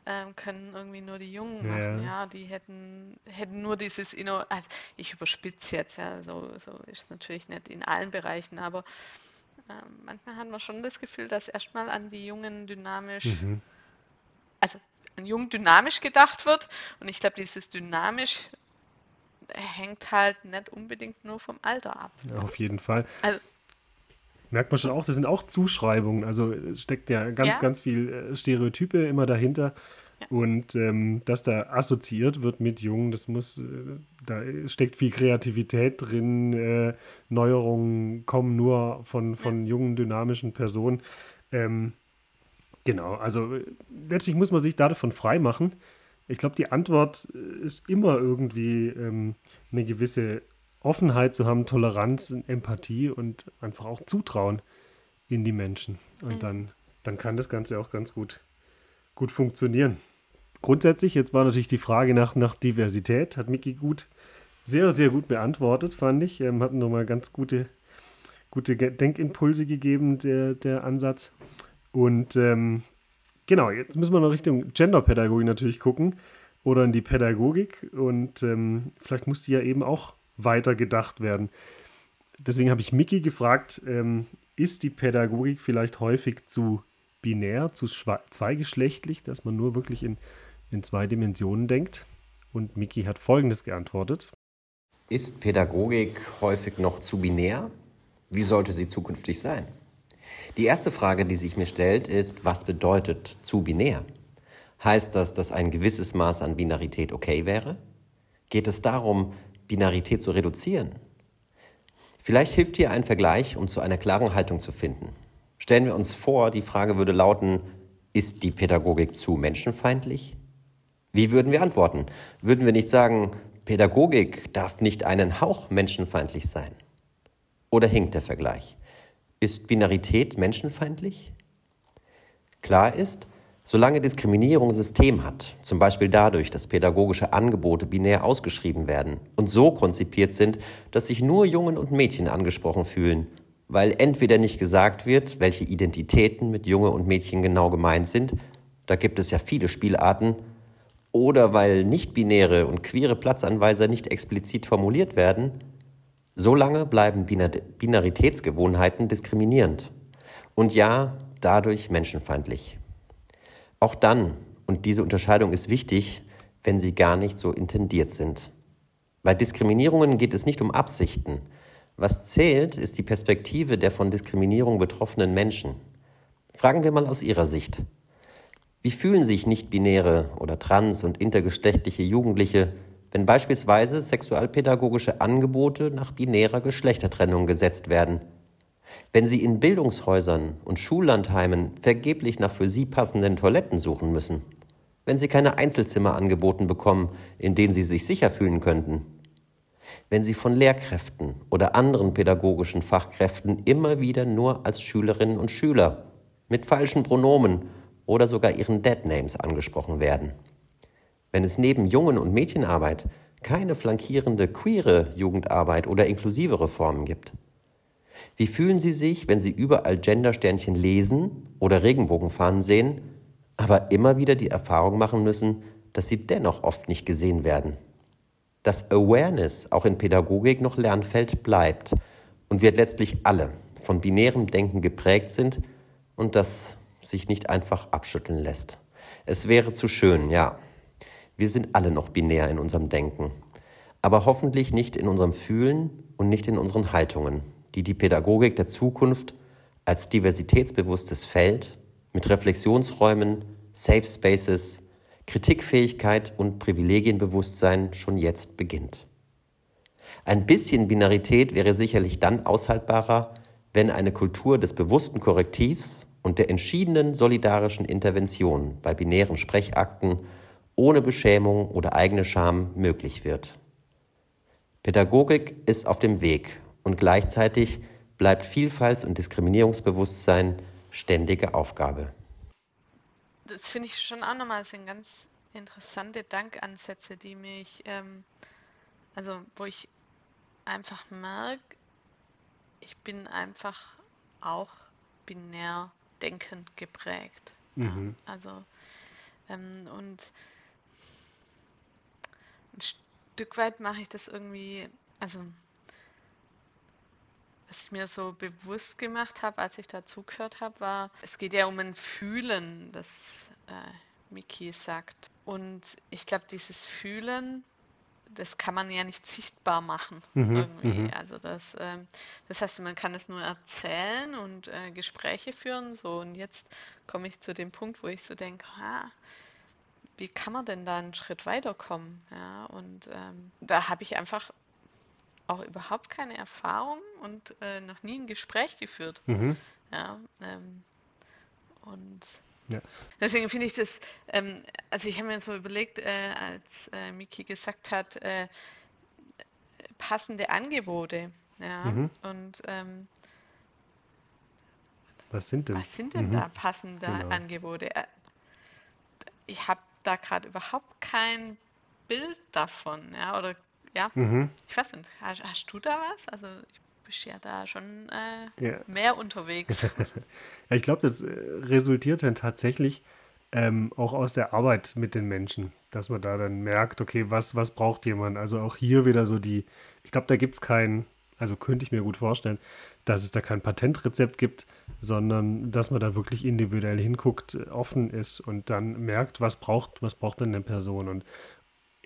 ähm, können irgendwie nur die Jungen ja. machen, ja. Die hätten, hätten nur dieses Inno, also ich überspitze jetzt, ja, so, so ist es natürlich nicht in allen Bereichen, aber ähm, manchmal hat man schon das Gefühl, dass erstmal an die Jungen dynamisch, mhm. also an jung dynamisch gedacht wird. Und ich glaube, dieses dynamisch hängt halt nicht unbedingt nur vom Alter ab. Ja, auf jeden Fall. Also, Merkt man schon auch, das sind auch Zuschreibungen. Also steckt ja ganz, ja. ganz viel äh, Stereotype immer dahinter. Ja. Und ähm, dass da assoziiert wird mit Jungen, das muss, äh, da steckt viel Kreativität drin. Äh, Neuerungen kommen nur von, von ja. jungen, dynamischen Personen. Ähm, Genau, also äh, letztlich muss man sich davon frei machen. Ich glaube, die Antwort äh, ist immer irgendwie ähm, eine gewisse Offenheit zu haben, Toleranz, Empathie und einfach auch Zutrauen in die Menschen. Und mhm. dann, dann kann das Ganze auch ganz gut, gut funktionieren. Grundsätzlich, jetzt war natürlich die Frage nach, nach Diversität, hat Miki gut, sehr, sehr gut beantwortet, fand ich. Ähm, hat nochmal ganz gute, gute Denkimpulse gegeben, der, der Ansatz. Und ähm, genau, jetzt müssen wir noch Richtung Genderpädagogik natürlich gucken oder in die Pädagogik. Und ähm, vielleicht muss die ja eben auch weiter gedacht werden. Deswegen habe ich Miki gefragt, ähm, ist die Pädagogik vielleicht häufig zu binär, zu zweigeschlechtlich, dass man nur wirklich in, in zwei Dimensionen denkt? Und Miki hat Folgendes geantwortet. Ist Pädagogik häufig noch zu binär? Wie sollte sie zukünftig sein? Die erste Frage, die sich mir stellt, ist, was bedeutet zu binär? Heißt das, dass ein gewisses Maß an Binarität okay wäre? Geht es darum, Binarität zu reduzieren? Vielleicht hilft hier ein Vergleich, um zu einer klaren Haltung zu finden. Stellen wir uns vor, die Frage würde lauten, ist die Pädagogik zu menschenfeindlich? Wie würden wir antworten? Würden wir nicht sagen, Pädagogik darf nicht einen Hauch menschenfeindlich sein? Oder hinkt der Vergleich? Ist Binarität menschenfeindlich? Klar ist, solange Diskriminierung System hat, zum Beispiel dadurch, dass pädagogische Angebote binär ausgeschrieben werden und so konzipiert sind, dass sich nur Jungen und Mädchen angesprochen fühlen, weil entweder nicht gesagt wird, welche Identitäten mit Junge und Mädchen genau gemeint sind, da gibt es ja viele Spielarten, oder weil nicht-binäre und queere Platzanweiser nicht explizit formuliert werden, Solange bleiben Binaritätsgewohnheiten diskriminierend und ja, dadurch menschenfeindlich. Auch dann, und diese Unterscheidung ist wichtig, wenn sie gar nicht so intendiert sind. Bei Diskriminierungen geht es nicht um Absichten. Was zählt, ist die Perspektive der von Diskriminierung betroffenen Menschen. Fragen wir mal aus Ihrer Sicht. Wie fühlen sich nicht-binäre oder trans- und intergeschlechtliche Jugendliche wenn beispielsweise sexualpädagogische Angebote nach binärer Geschlechtertrennung gesetzt werden, wenn sie in Bildungshäusern und Schullandheimen vergeblich nach für sie passenden Toiletten suchen müssen, wenn sie keine Einzelzimmer angeboten bekommen, in denen sie sich sicher fühlen könnten, wenn sie von Lehrkräften oder anderen pädagogischen Fachkräften immer wieder nur als Schülerinnen und Schüler mit falschen Pronomen oder sogar ihren Deadnames angesprochen werden wenn es neben Jungen- und Mädchenarbeit keine flankierende queere Jugendarbeit oder inklusivere Formen gibt? Wie fühlen Sie sich, wenn Sie überall Gendersternchen lesen oder Regenbogenfahnen sehen, aber immer wieder die Erfahrung machen müssen, dass sie dennoch oft nicht gesehen werden? dass Awareness auch in Pädagogik noch Lernfeld bleibt und wir letztlich alle von binärem Denken geprägt sind und das sich nicht einfach abschütteln lässt. Es wäre zu schön, ja. Wir sind alle noch binär in unserem Denken, aber hoffentlich nicht in unserem Fühlen und nicht in unseren Haltungen, die die Pädagogik der Zukunft als diversitätsbewusstes Feld mit Reflexionsräumen, Safe Spaces, Kritikfähigkeit und Privilegienbewusstsein schon jetzt beginnt. Ein bisschen Binarität wäre sicherlich dann aushaltbarer, wenn eine Kultur des bewussten Korrektivs und der entschiedenen solidarischen Intervention bei binären Sprechakten ohne Beschämung oder eigene Scham möglich wird. Pädagogik ist auf dem Weg und gleichzeitig bleibt Vielfalts- und Diskriminierungsbewusstsein ständige Aufgabe. Das finde ich schon auch nochmal sind ganz interessante Dankansätze, die mich, ähm, also wo ich einfach merke, ich bin einfach auch binär denkend geprägt. Mhm. Also ähm, und ein Stück weit mache ich das irgendwie, also was ich mir so bewusst gemacht habe, als ich da zugehört habe, war, es geht ja um ein Fühlen, das äh, Miki sagt. Und ich glaube, dieses Fühlen, das kann man ja nicht sichtbar machen. Mhm. Mhm. Also das, ähm, das heißt, man kann es nur erzählen und äh, Gespräche führen. So, und jetzt komme ich zu dem Punkt, wo ich so denke, ah, wie kann man denn da einen Schritt weiterkommen? Ja, und ähm, da habe ich einfach auch überhaupt keine Erfahrung und äh, noch nie ein Gespräch geführt. Mhm. Ja, ähm, und ja. deswegen finde ich das, ähm, also ich habe mir so überlegt, äh, als äh, Miki gesagt hat, äh, passende Angebote. Ja, mhm. und ähm, was sind denn? Was sind denn mhm. da passende genau. Angebote? Äh, ich habe da gerade überhaupt kein Bild davon, ja, oder ja, mhm. ich weiß nicht, hast, hast, du da was? Also ich bist ja da schon äh, ja. mehr unterwegs. ja, ich glaube, das äh, resultiert dann tatsächlich ähm, auch aus der Arbeit mit den Menschen, dass man da dann merkt, okay, was, was braucht jemand? Also auch hier wieder so die, ich glaube, da gibt es kein, also könnte ich mir gut vorstellen, dass es da kein Patentrezept gibt, sondern dass man da wirklich individuell hinguckt, offen ist und dann merkt, was braucht, was braucht denn eine Person und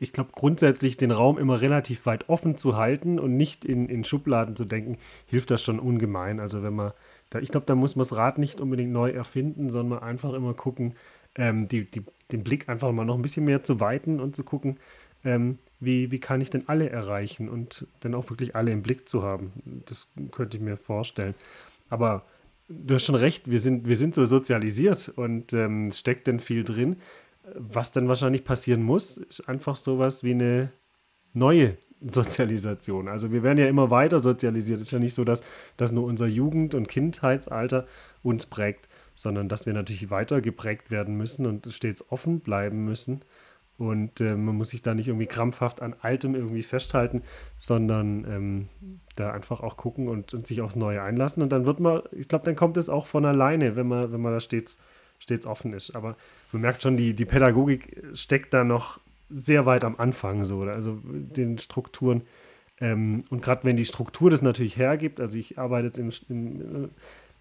ich glaube, grundsätzlich den Raum immer relativ weit offen zu halten und nicht in, in Schubladen zu denken, hilft das schon ungemein. Also wenn man, da, ich glaube, da muss man das Rad nicht unbedingt neu erfinden, sondern einfach immer gucken, ähm, die, die, den Blick einfach mal noch ein bisschen mehr zu weiten und zu gucken, ähm, wie, wie kann ich denn alle erreichen und dann auch wirklich alle im Blick zu haben. Das könnte ich mir vorstellen. Aber du hast schon recht, wir sind, wir sind so sozialisiert und ähm, steckt denn viel drin. Was dann wahrscheinlich passieren muss, ist einfach sowas wie eine neue Sozialisation. Also wir werden ja immer weiter sozialisiert. Es ist ja nicht so, dass, dass nur unser Jugend- und Kindheitsalter uns prägt, sondern dass wir natürlich weiter geprägt werden müssen und stets offen bleiben müssen. Und äh, man muss sich da nicht irgendwie krampfhaft an Altem irgendwie festhalten, sondern ähm, da einfach auch gucken und, und, sich aufs Neue einlassen. Und dann wird man, ich glaube, dann kommt es auch von alleine, wenn man, wenn man da stets stets offen ist. Aber man merkt schon, die, die Pädagogik steckt da noch sehr weit am Anfang, so, also den Strukturen. Ähm, und gerade wenn die Struktur das natürlich hergibt, also ich arbeite jetzt im, im,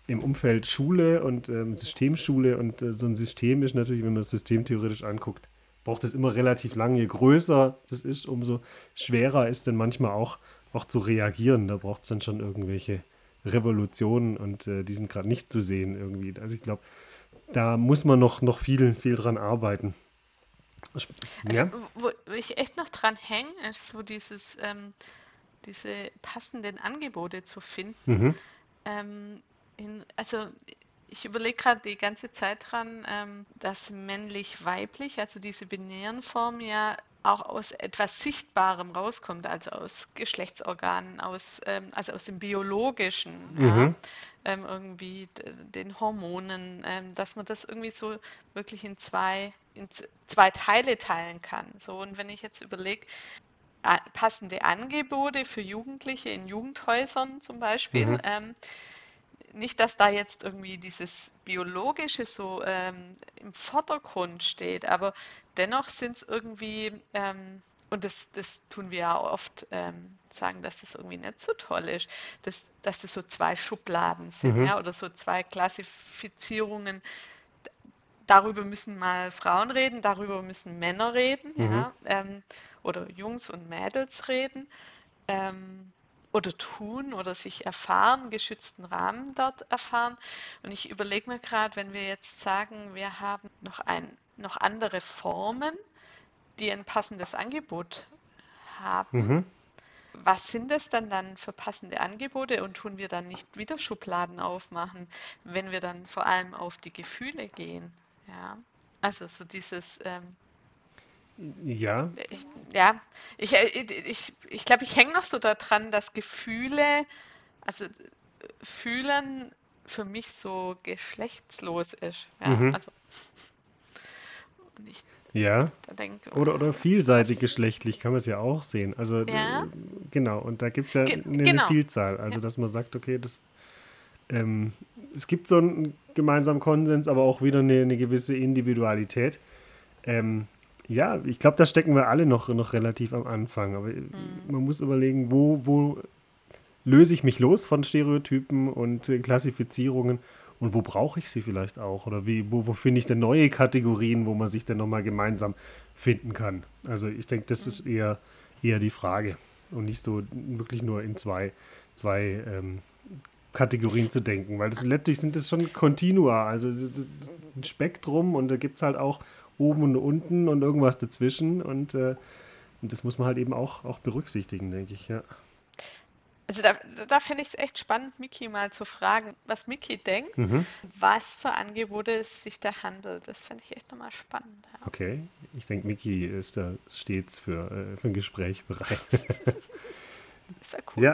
im Umfeld Schule und ähm, Systemschule und äh, so ein System ist natürlich, wenn man das System theoretisch anguckt, braucht es immer relativ lange. Je größer das ist, umso schwerer ist dann manchmal auch, auch zu reagieren. Da braucht es dann schon irgendwelche Revolutionen und äh, die sind gerade nicht zu sehen irgendwie. Also ich glaube, da muss man noch, noch viel, viel dran arbeiten. Also, ja? wo, wo, ich echt noch dran hänge, ist so dieses, ähm, diese passenden Angebote zu finden. Mhm. Ähm, in, also ich überlege gerade die ganze Zeit dran, ähm, dass männlich-weiblich, also diese binären Formen ja auch aus etwas Sichtbarem rauskommt, also aus Geschlechtsorganen, aus, ähm, also aus dem Biologischen, mhm. ja, ähm, irgendwie den Hormonen, ähm, dass man das irgendwie so wirklich in zwei, in zwei Teile teilen kann. So, und wenn ich jetzt überlege, passende Angebote für Jugendliche in Jugendhäusern zum Beispiel, mhm. Nicht, dass da jetzt irgendwie dieses Biologische so ähm, im Vordergrund steht, aber dennoch sind es irgendwie ähm, und das, das tun wir ja oft ähm, sagen, dass das irgendwie nicht so toll ist, dass, dass das so zwei Schubladen sind mhm. ja, oder so zwei Klassifizierungen. Darüber müssen mal Frauen reden, darüber müssen Männer reden mhm. ja, ähm, oder Jungs und Mädels reden ähm, oder tun oder sich erfahren, geschützten Rahmen dort erfahren. Und ich überlege mir gerade, wenn wir jetzt sagen, wir haben noch, ein, noch andere Formen, die ein passendes Angebot haben. Mhm. Was sind das dann dann für passende Angebote und tun wir dann nicht wieder Schubladen aufmachen, wenn wir dann vor allem auf die Gefühle gehen? Ja, also so dieses. Ähm, ja. Ich, ja, ich, äh, ich, ich, glaube, ich hänge noch so daran, dass Gefühle, also fühlen für mich so geschlechtslos ist. Ja, mhm. also. Ich ja. Denke, oder, oder vielseitig geschlechtlich kann man es ja auch sehen. Also ja. genau, und da gibt es ja Ge eine, genau. Vielzahl. Also ja. dass man sagt, okay, das ähm, es gibt so einen gemeinsamen Konsens, aber auch wieder eine, eine gewisse Individualität. Ähm, ja, ich glaube, da stecken wir alle noch, noch relativ am Anfang. Aber mhm. man muss überlegen, wo, wo löse ich mich los von Stereotypen und äh, Klassifizierungen und wo brauche ich sie vielleicht auch? Oder wie, wo, wo finde ich denn neue Kategorien, wo man sich dann nochmal gemeinsam finden kann? Also ich denke, das ist eher, eher die Frage und nicht so wirklich nur in zwei, zwei ähm, Kategorien zu denken, weil das, letztlich sind das schon Kontinua, also ein Spektrum und da gibt es halt auch oben und unten und irgendwas dazwischen und, äh, und das muss man halt eben auch, auch berücksichtigen, denke ich, ja. Also da, da finde ich es echt spannend, Miki mal zu fragen, was Miki denkt, mhm. was für Angebote es sich da handelt. Das finde ich echt nochmal spannend. Ja. Okay, ich denke, Miki ist da stets für, äh, für ein Gespräch bereit. das wäre cool. Ja,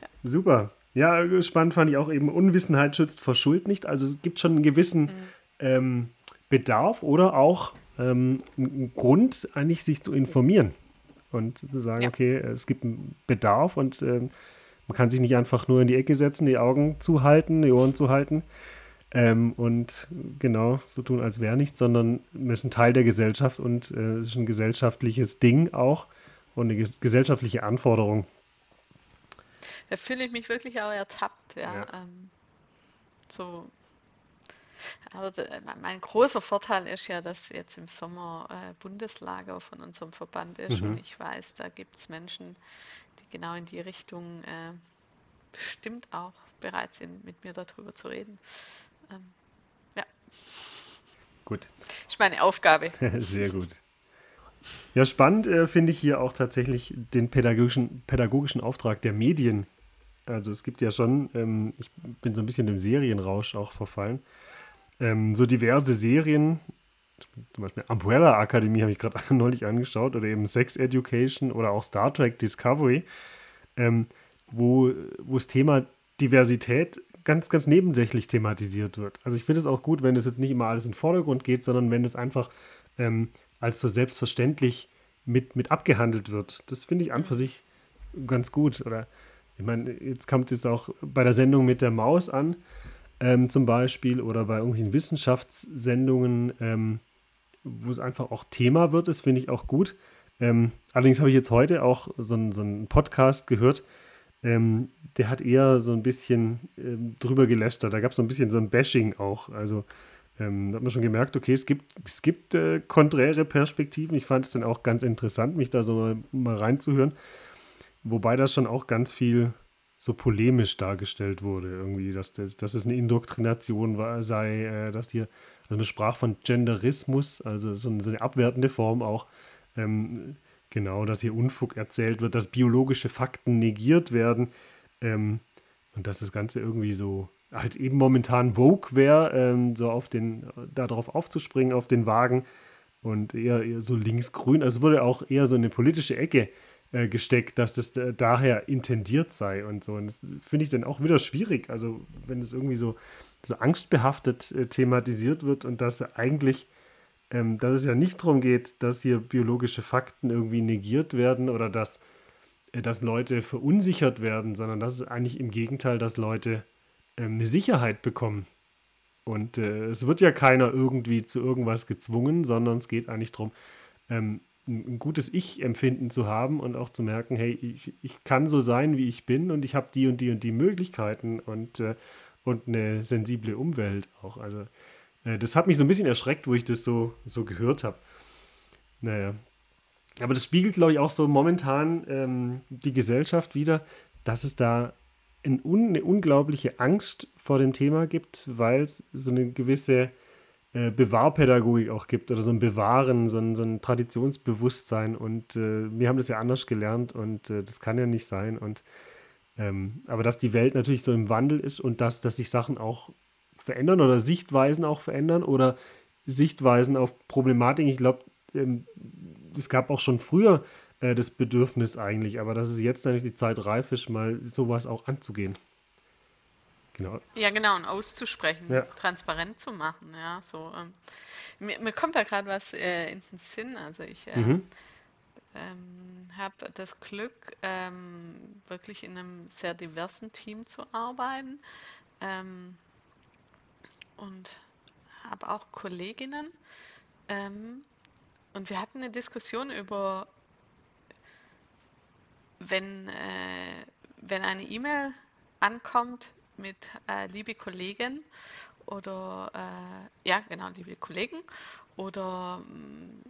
ja, super. Ja, spannend fand ich auch eben, Unwissenheit schützt vor Schuld nicht. Also es gibt schon einen gewissen mhm. ähm, Bedarf oder auch ähm, einen Grund, eigentlich sich zu informieren und zu sagen, ja. okay, es gibt einen Bedarf und ähm, man kann sich nicht einfach nur in die Ecke setzen, die Augen zuhalten, die Ohren zuhalten ähm, und genau so tun, als wäre nichts, sondern man ist ein Teil der Gesellschaft und äh, es ist ein gesellschaftliches Ding auch und eine gesellschaftliche Anforderung. Da fühle ich mich wirklich auch ertappt, ja. ja. Ähm, so. Also mein großer Vorteil ist ja, dass jetzt im Sommer äh, Bundeslager von unserem Verband ist mhm. und ich weiß, da gibt es Menschen, genau in die Richtung äh, bestimmt auch bereit sind, mit mir darüber zu reden. Ähm, ja. Gut. Ist meine Aufgabe. Sehr gut. Ja, spannend äh, finde ich hier auch tatsächlich den pädagogischen, pädagogischen Auftrag der Medien. Also es gibt ja schon, ähm, ich bin so ein bisschen im Serienrausch auch verfallen, ähm, so diverse Serien, zum Beispiel Umbrella Akademie habe ich gerade neulich angeschaut oder eben Sex Education oder auch Star Trek Discovery, ähm, wo, wo das Thema Diversität ganz, ganz nebensächlich thematisiert wird. Also ich finde es auch gut, wenn es jetzt nicht immer alles in den Vordergrund geht, sondern wenn es einfach ähm, als so selbstverständlich mit, mit abgehandelt wird. Das finde ich an für sich ganz gut. Oder ich meine, jetzt kommt es auch bei der Sendung mit der Maus an, ähm, zum Beispiel, oder bei irgendwelchen Wissenschaftssendungen, ähm, wo es einfach auch Thema wird, das finde ich auch gut. Ähm, allerdings habe ich jetzt heute auch so, ein, so einen Podcast gehört, ähm, der hat eher so ein bisschen ähm, drüber gelästert. Da gab es so ein bisschen so ein Bashing auch. Also ähm, da hat man schon gemerkt, okay, es gibt, es gibt äh, konträre Perspektiven. Ich fand es dann auch ganz interessant, mich da so mal, mal reinzuhören. Wobei das schon auch ganz viel so polemisch dargestellt wurde, irgendwie, dass, das, dass es eine Indoktrination war, sei, äh, dass hier also man sprach von Genderismus, also so eine, so eine abwertende Form auch. Ähm, genau, dass hier Unfug erzählt wird, dass biologische Fakten negiert werden ähm, und dass das Ganze irgendwie so halt eben momentan Vogue wäre, ähm, so auf den, darauf aufzuspringen, auf den Wagen und eher, eher so linksgrün. Also es wurde auch eher so eine politische Ecke äh, gesteckt, dass das daher intendiert sei und so. Und das finde ich dann auch wieder schwierig. Also wenn es irgendwie so so angstbehaftet äh, thematisiert wird und dass eigentlich, ähm, dass es ja nicht darum geht, dass hier biologische Fakten irgendwie negiert werden oder dass, äh, dass Leute verunsichert werden, sondern dass es eigentlich im Gegenteil, dass Leute ähm, eine Sicherheit bekommen. Und äh, es wird ja keiner irgendwie zu irgendwas gezwungen, sondern es geht eigentlich darum, ähm, ein gutes Ich-Empfinden zu haben und auch zu merken, hey, ich, ich kann so sein, wie ich bin und ich habe die und die und die Möglichkeiten und, äh, und eine sensible Umwelt auch. Also äh, das hat mich so ein bisschen erschreckt, wo ich das so, so gehört habe. Naja. Aber das spiegelt, glaube ich, auch so momentan ähm, die Gesellschaft wieder, dass es da ein, eine unglaubliche Angst vor dem Thema gibt, weil es so eine gewisse äh, Bewahrpädagogik auch gibt oder so ein Bewahren, so ein, so ein Traditionsbewusstsein. Und äh, wir haben das ja anders gelernt und äh, das kann ja nicht sein. Und ähm, aber dass die Welt natürlich so im Wandel ist und dass, dass sich Sachen auch verändern oder Sichtweisen auch verändern oder Sichtweisen auf Problematiken. Ich glaube, ähm, es gab auch schon früher äh, das Bedürfnis eigentlich, aber dass es jetzt eigentlich die Zeit reif ist, mal sowas auch anzugehen. Genau. Ja, genau, und auszusprechen, ja. transparent zu machen, ja, so. Ähm, mir, mir, kommt da gerade was äh, in den Sinn, also ich äh, mhm. ähm, habe das Glück, ähm, wirklich in einem sehr diversen Team zu arbeiten ähm, und habe auch Kolleginnen ähm, und wir hatten eine Diskussion über, wenn, äh, wenn eine E-Mail ankommt, mit äh, liebe Kollegen oder äh, ja genau liebe Kollegen oder mh, mm,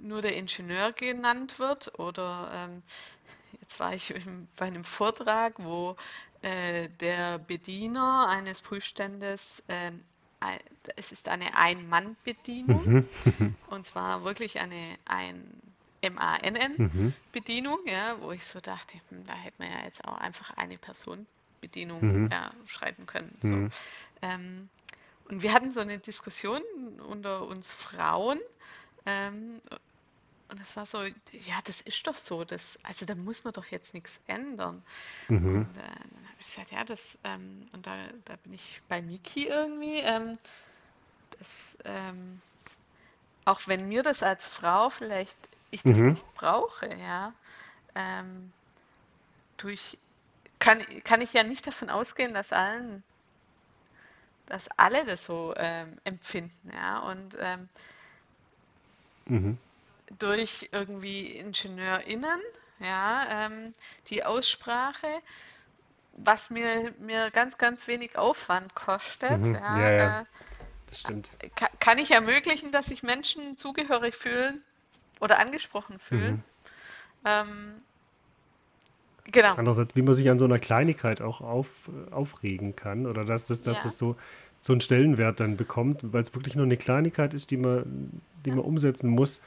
nur der Ingenieur genannt wird oder ähm, jetzt war ich im, bei einem Vortrag, wo äh, der Bediener eines Prüfstandes ähm, es ist eine Ein-Mann-Bedienung mhm. und zwar wirklich eine ein MANN-Bedienung, mhm. ja, wo ich so dachte, hm, da hätte man ja jetzt auch einfach eine Person Bedienung mhm. ja, schreiben können. So. Mhm. Ähm, und wir hatten so eine Diskussion unter uns Frauen. Ähm, und das war so, ja, das ist doch so, das, also da muss man doch jetzt nichts ändern. Mhm. Und äh, dann habe ich gesagt, ja, das, ähm, und da, da bin ich bei Miki irgendwie, ähm, das, ähm, auch wenn mir das als Frau vielleicht, ich das mhm. nicht brauche, ja, ähm, durch kann, kann ich ja nicht davon ausgehen, dass allen, dass alle das so ähm, empfinden, ja. Und ähm, mhm. durch irgendwie IngenieurInnen, ja, ähm, die Aussprache, was mir, mir ganz, ganz wenig Aufwand kostet, mhm. ja, ja, ja. Äh, das stimmt. Kann, kann ich ermöglichen, dass sich Menschen zugehörig fühlen oder angesprochen fühlen. Mhm. Ähm, Genau. Andererseits, wie man sich an so einer Kleinigkeit auch auf, aufregen kann oder dass das, dass ja. das so, so einen Stellenwert dann bekommt, weil es wirklich nur eine Kleinigkeit ist, die man, die man umsetzen muss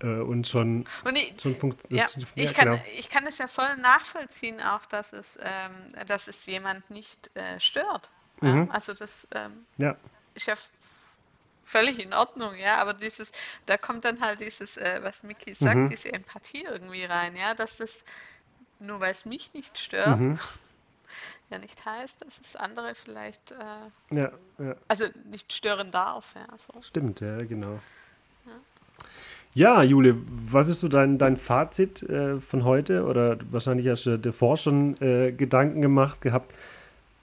äh, und schon, und ich, schon funktioniert. Ja, ich, kann, genau. ich kann es ja voll nachvollziehen, auch dass es, ähm, dass es jemand nicht äh, stört. Mhm. Ja? Also das ähm, ja. ist ja völlig in Ordnung, ja, aber dieses, da kommt dann halt dieses, äh, was Miki sagt, mhm. diese Empathie irgendwie rein, ja, dass das nur weil es mich nicht stört, mhm. ja nicht heißt, dass es andere vielleicht äh, ja, ja. also nicht stören darf. Ja, so. Stimmt, ja, genau. Ja, Jule, was ist so dein, dein Fazit äh, von heute? Oder wahrscheinlich hast du davor schon äh, Gedanken gemacht gehabt.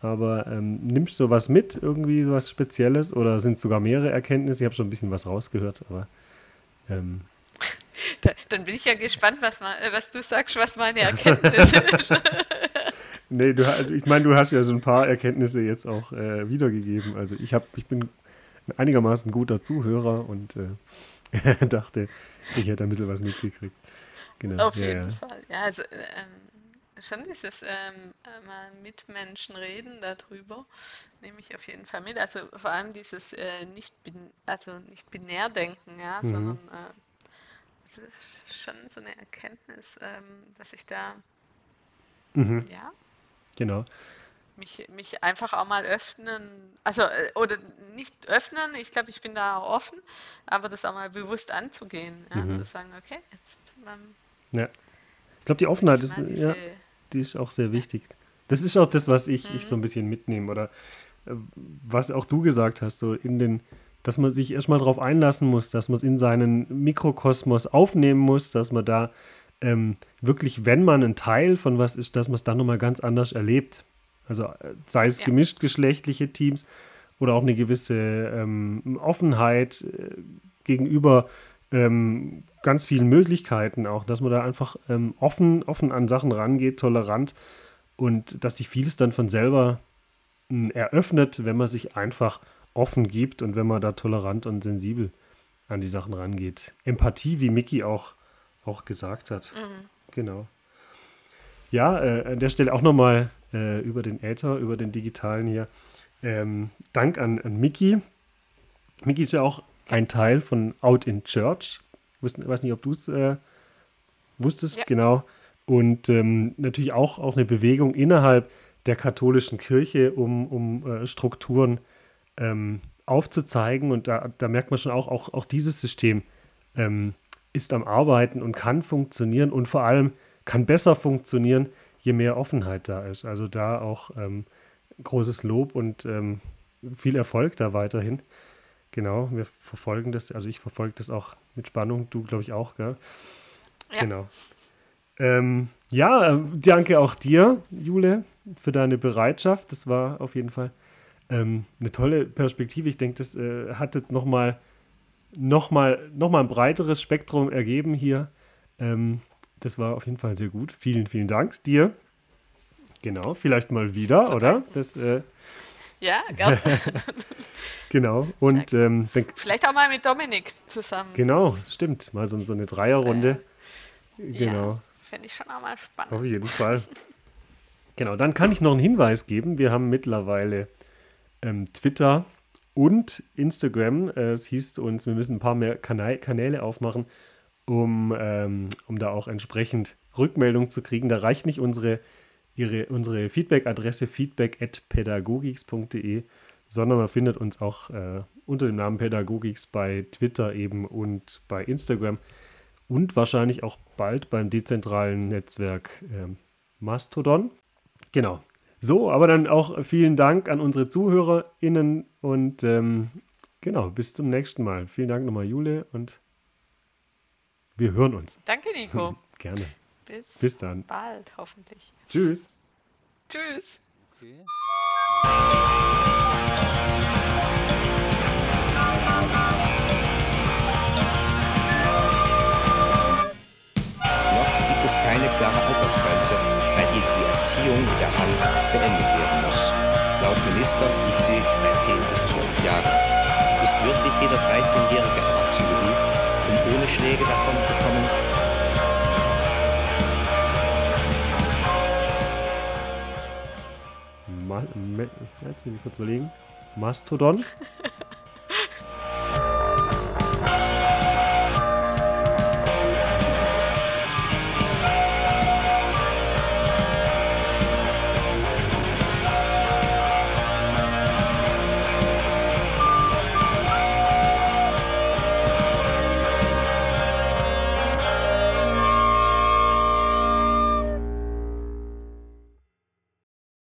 Aber ähm, nimmst du was mit, irgendwie was Spezielles? Oder sind sogar mehrere Erkenntnisse? Ich habe schon ein bisschen was rausgehört, aber ähm, da, dann bin ich ja gespannt, was, man, äh, was du sagst, was meine Erkenntnis ist. nee, du, ich meine, du hast ja so ein paar Erkenntnisse jetzt auch äh, wiedergegeben. Also ich, hab, ich bin ein einigermaßen guter Zuhörer und äh, dachte, ich hätte ein bisschen was mitgekriegt. Genau. Auf ja, jeden ja. Fall. Ja, also ähm, schon dieses ähm, mal mit Menschen reden darüber, nehme ich auf jeden Fall mit. Also vor allem dieses äh, nicht, bin, also nicht binär denken, ja, mhm. sondern äh, das ist schon so eine Erkenntnis, ähm, dass ich da, mhm. ja, genau. Mich, mich einfach auch mal öffnen, also, äh, oder nicht öffnen, ich glaube, ich bin da auch offen, aber das auch mal bewusst anzugehen, ja, mhm. zu sagen, okay, jetzt. Ähm, ja. Ich glaube, die Offenheit ist, ja, die ist auch sehr wichtig. Das ist auch das, was ich, mhm. ich so ein bisschen mitnehme oder äh, was auch du gesagt hast, so in den dass man sich erstmal darauf einlassen muss, dass man es in seinen Mikrokosmos aufnehmen muss, dass man da ähm, wirklich, wenn man ein Teil von was ist, dass man es dann nochmal ganz anders erlebt. Also äh, sei es ja. gemischt geschlechtliche Teams oder auch eine gewisse ähm, Offenheit äh, gegenüber ähm, ganz vielen Möglichkeiten auch, dass man da einfach ähm, offen, offen an Sachen rangeht, tolerant und dass sich vieles dann von selber hm, eröffnet, wenn man sich einfach offen gibt und wenn man da tolerant und sensibel an die Sachen rangeht. Empathie, wie Mickey auch, auch gesagt hat. Mhm. Genau. Ja, äh, an der Stelle auch nochmal äh, über den Äther, über den digitalen hier. Ähm, Dank an, an Mickey. Mickey ist ja auch ein Teil von Out in Church. Ich weiß nicht, ob du es äh, wusstest, ja. genau. Und ähm, natürlich auch, auch eine Bewegung innerhalb der katholischen Kirche, um, um äh, Strukturen ähm, aufzuzeigen. Und da, da merkt man schon auch, auch, auch dieses System ähm, ist am Arbeiten und kann funktionieren und vor allem kann besser funktionieren, je mehr Offenheit da ist. Also da auch ähm, großes Lob und ähm, viel Erfolg da weiterhin. Genau, wir verfolgen das, also ich verfolge das auch mit Spannung, du glaube ich auch, gell? Ja. Genau. Ähm, ja, äh, danke auch dir, Jule, für deine Bereitschaft. Das war auf jeden Fall ähm, eine tolle Perspektive. Ich denke, das äh, hat jetzt nochmal noch mal, noch mal ein breiteres Spektrum ergeben hier. Ähm, das war auf jeden Fall sehr gut. Vielen, vielen Dank dir. Genau, vielleicht mal wieder, Super. oder? Das, äh, ja, gerne. genau. Und ähm, dann, vielleicht auch mal mit Dominik zusammen. Genau, stimmt. Mal so, so eine Dreierrunde. Äh, genau. Ja, Fände ich schon auch mal spannend. Auf jeden Fall. genau, dann kann ich noch einen Hinweis geben. Wir haben mittlerweile ähm, Twitter und Instagram. Äh, es hieß uns, wir müssen ein paar mehr Kanä Kanäle aufmachen, um, ähm, um da auch entsprechend Rückmeldung zu kriegen. Da reicht nicht unsere ihre, unsere Feedback-Adresse feedback.pädagogix.de, sondern man findet uns auch äh, unter dem Namen Pädagogix bei Twitter eben und bei Instagram und wahrscheinlich auch bald beim dezentralen Netzwerk äh, Mastodon. Genau. So, aber dann auch vielen Dank an unsere ZuhörerInnen und ähm, genau, bis zum nächsten Mal. Vielen Dank nochmal, Jule, und wir hören uns. Danke, Nico. Gerne. Bis, Bis dann. bald, hoffentlich. Tschüss. Tschüss. Okay. Noch gibt es keine klare Altersgrenze, Erziehung mit der Hand beendet werden muss. Laut Minister liegt sie bei 10 bis 12 Jahren. Ist wirklich jeder 13-Jährige erwachsen genug, um ohne Schläge davon zu kommen? jetzt will ich kurz überlegen. Mastodon.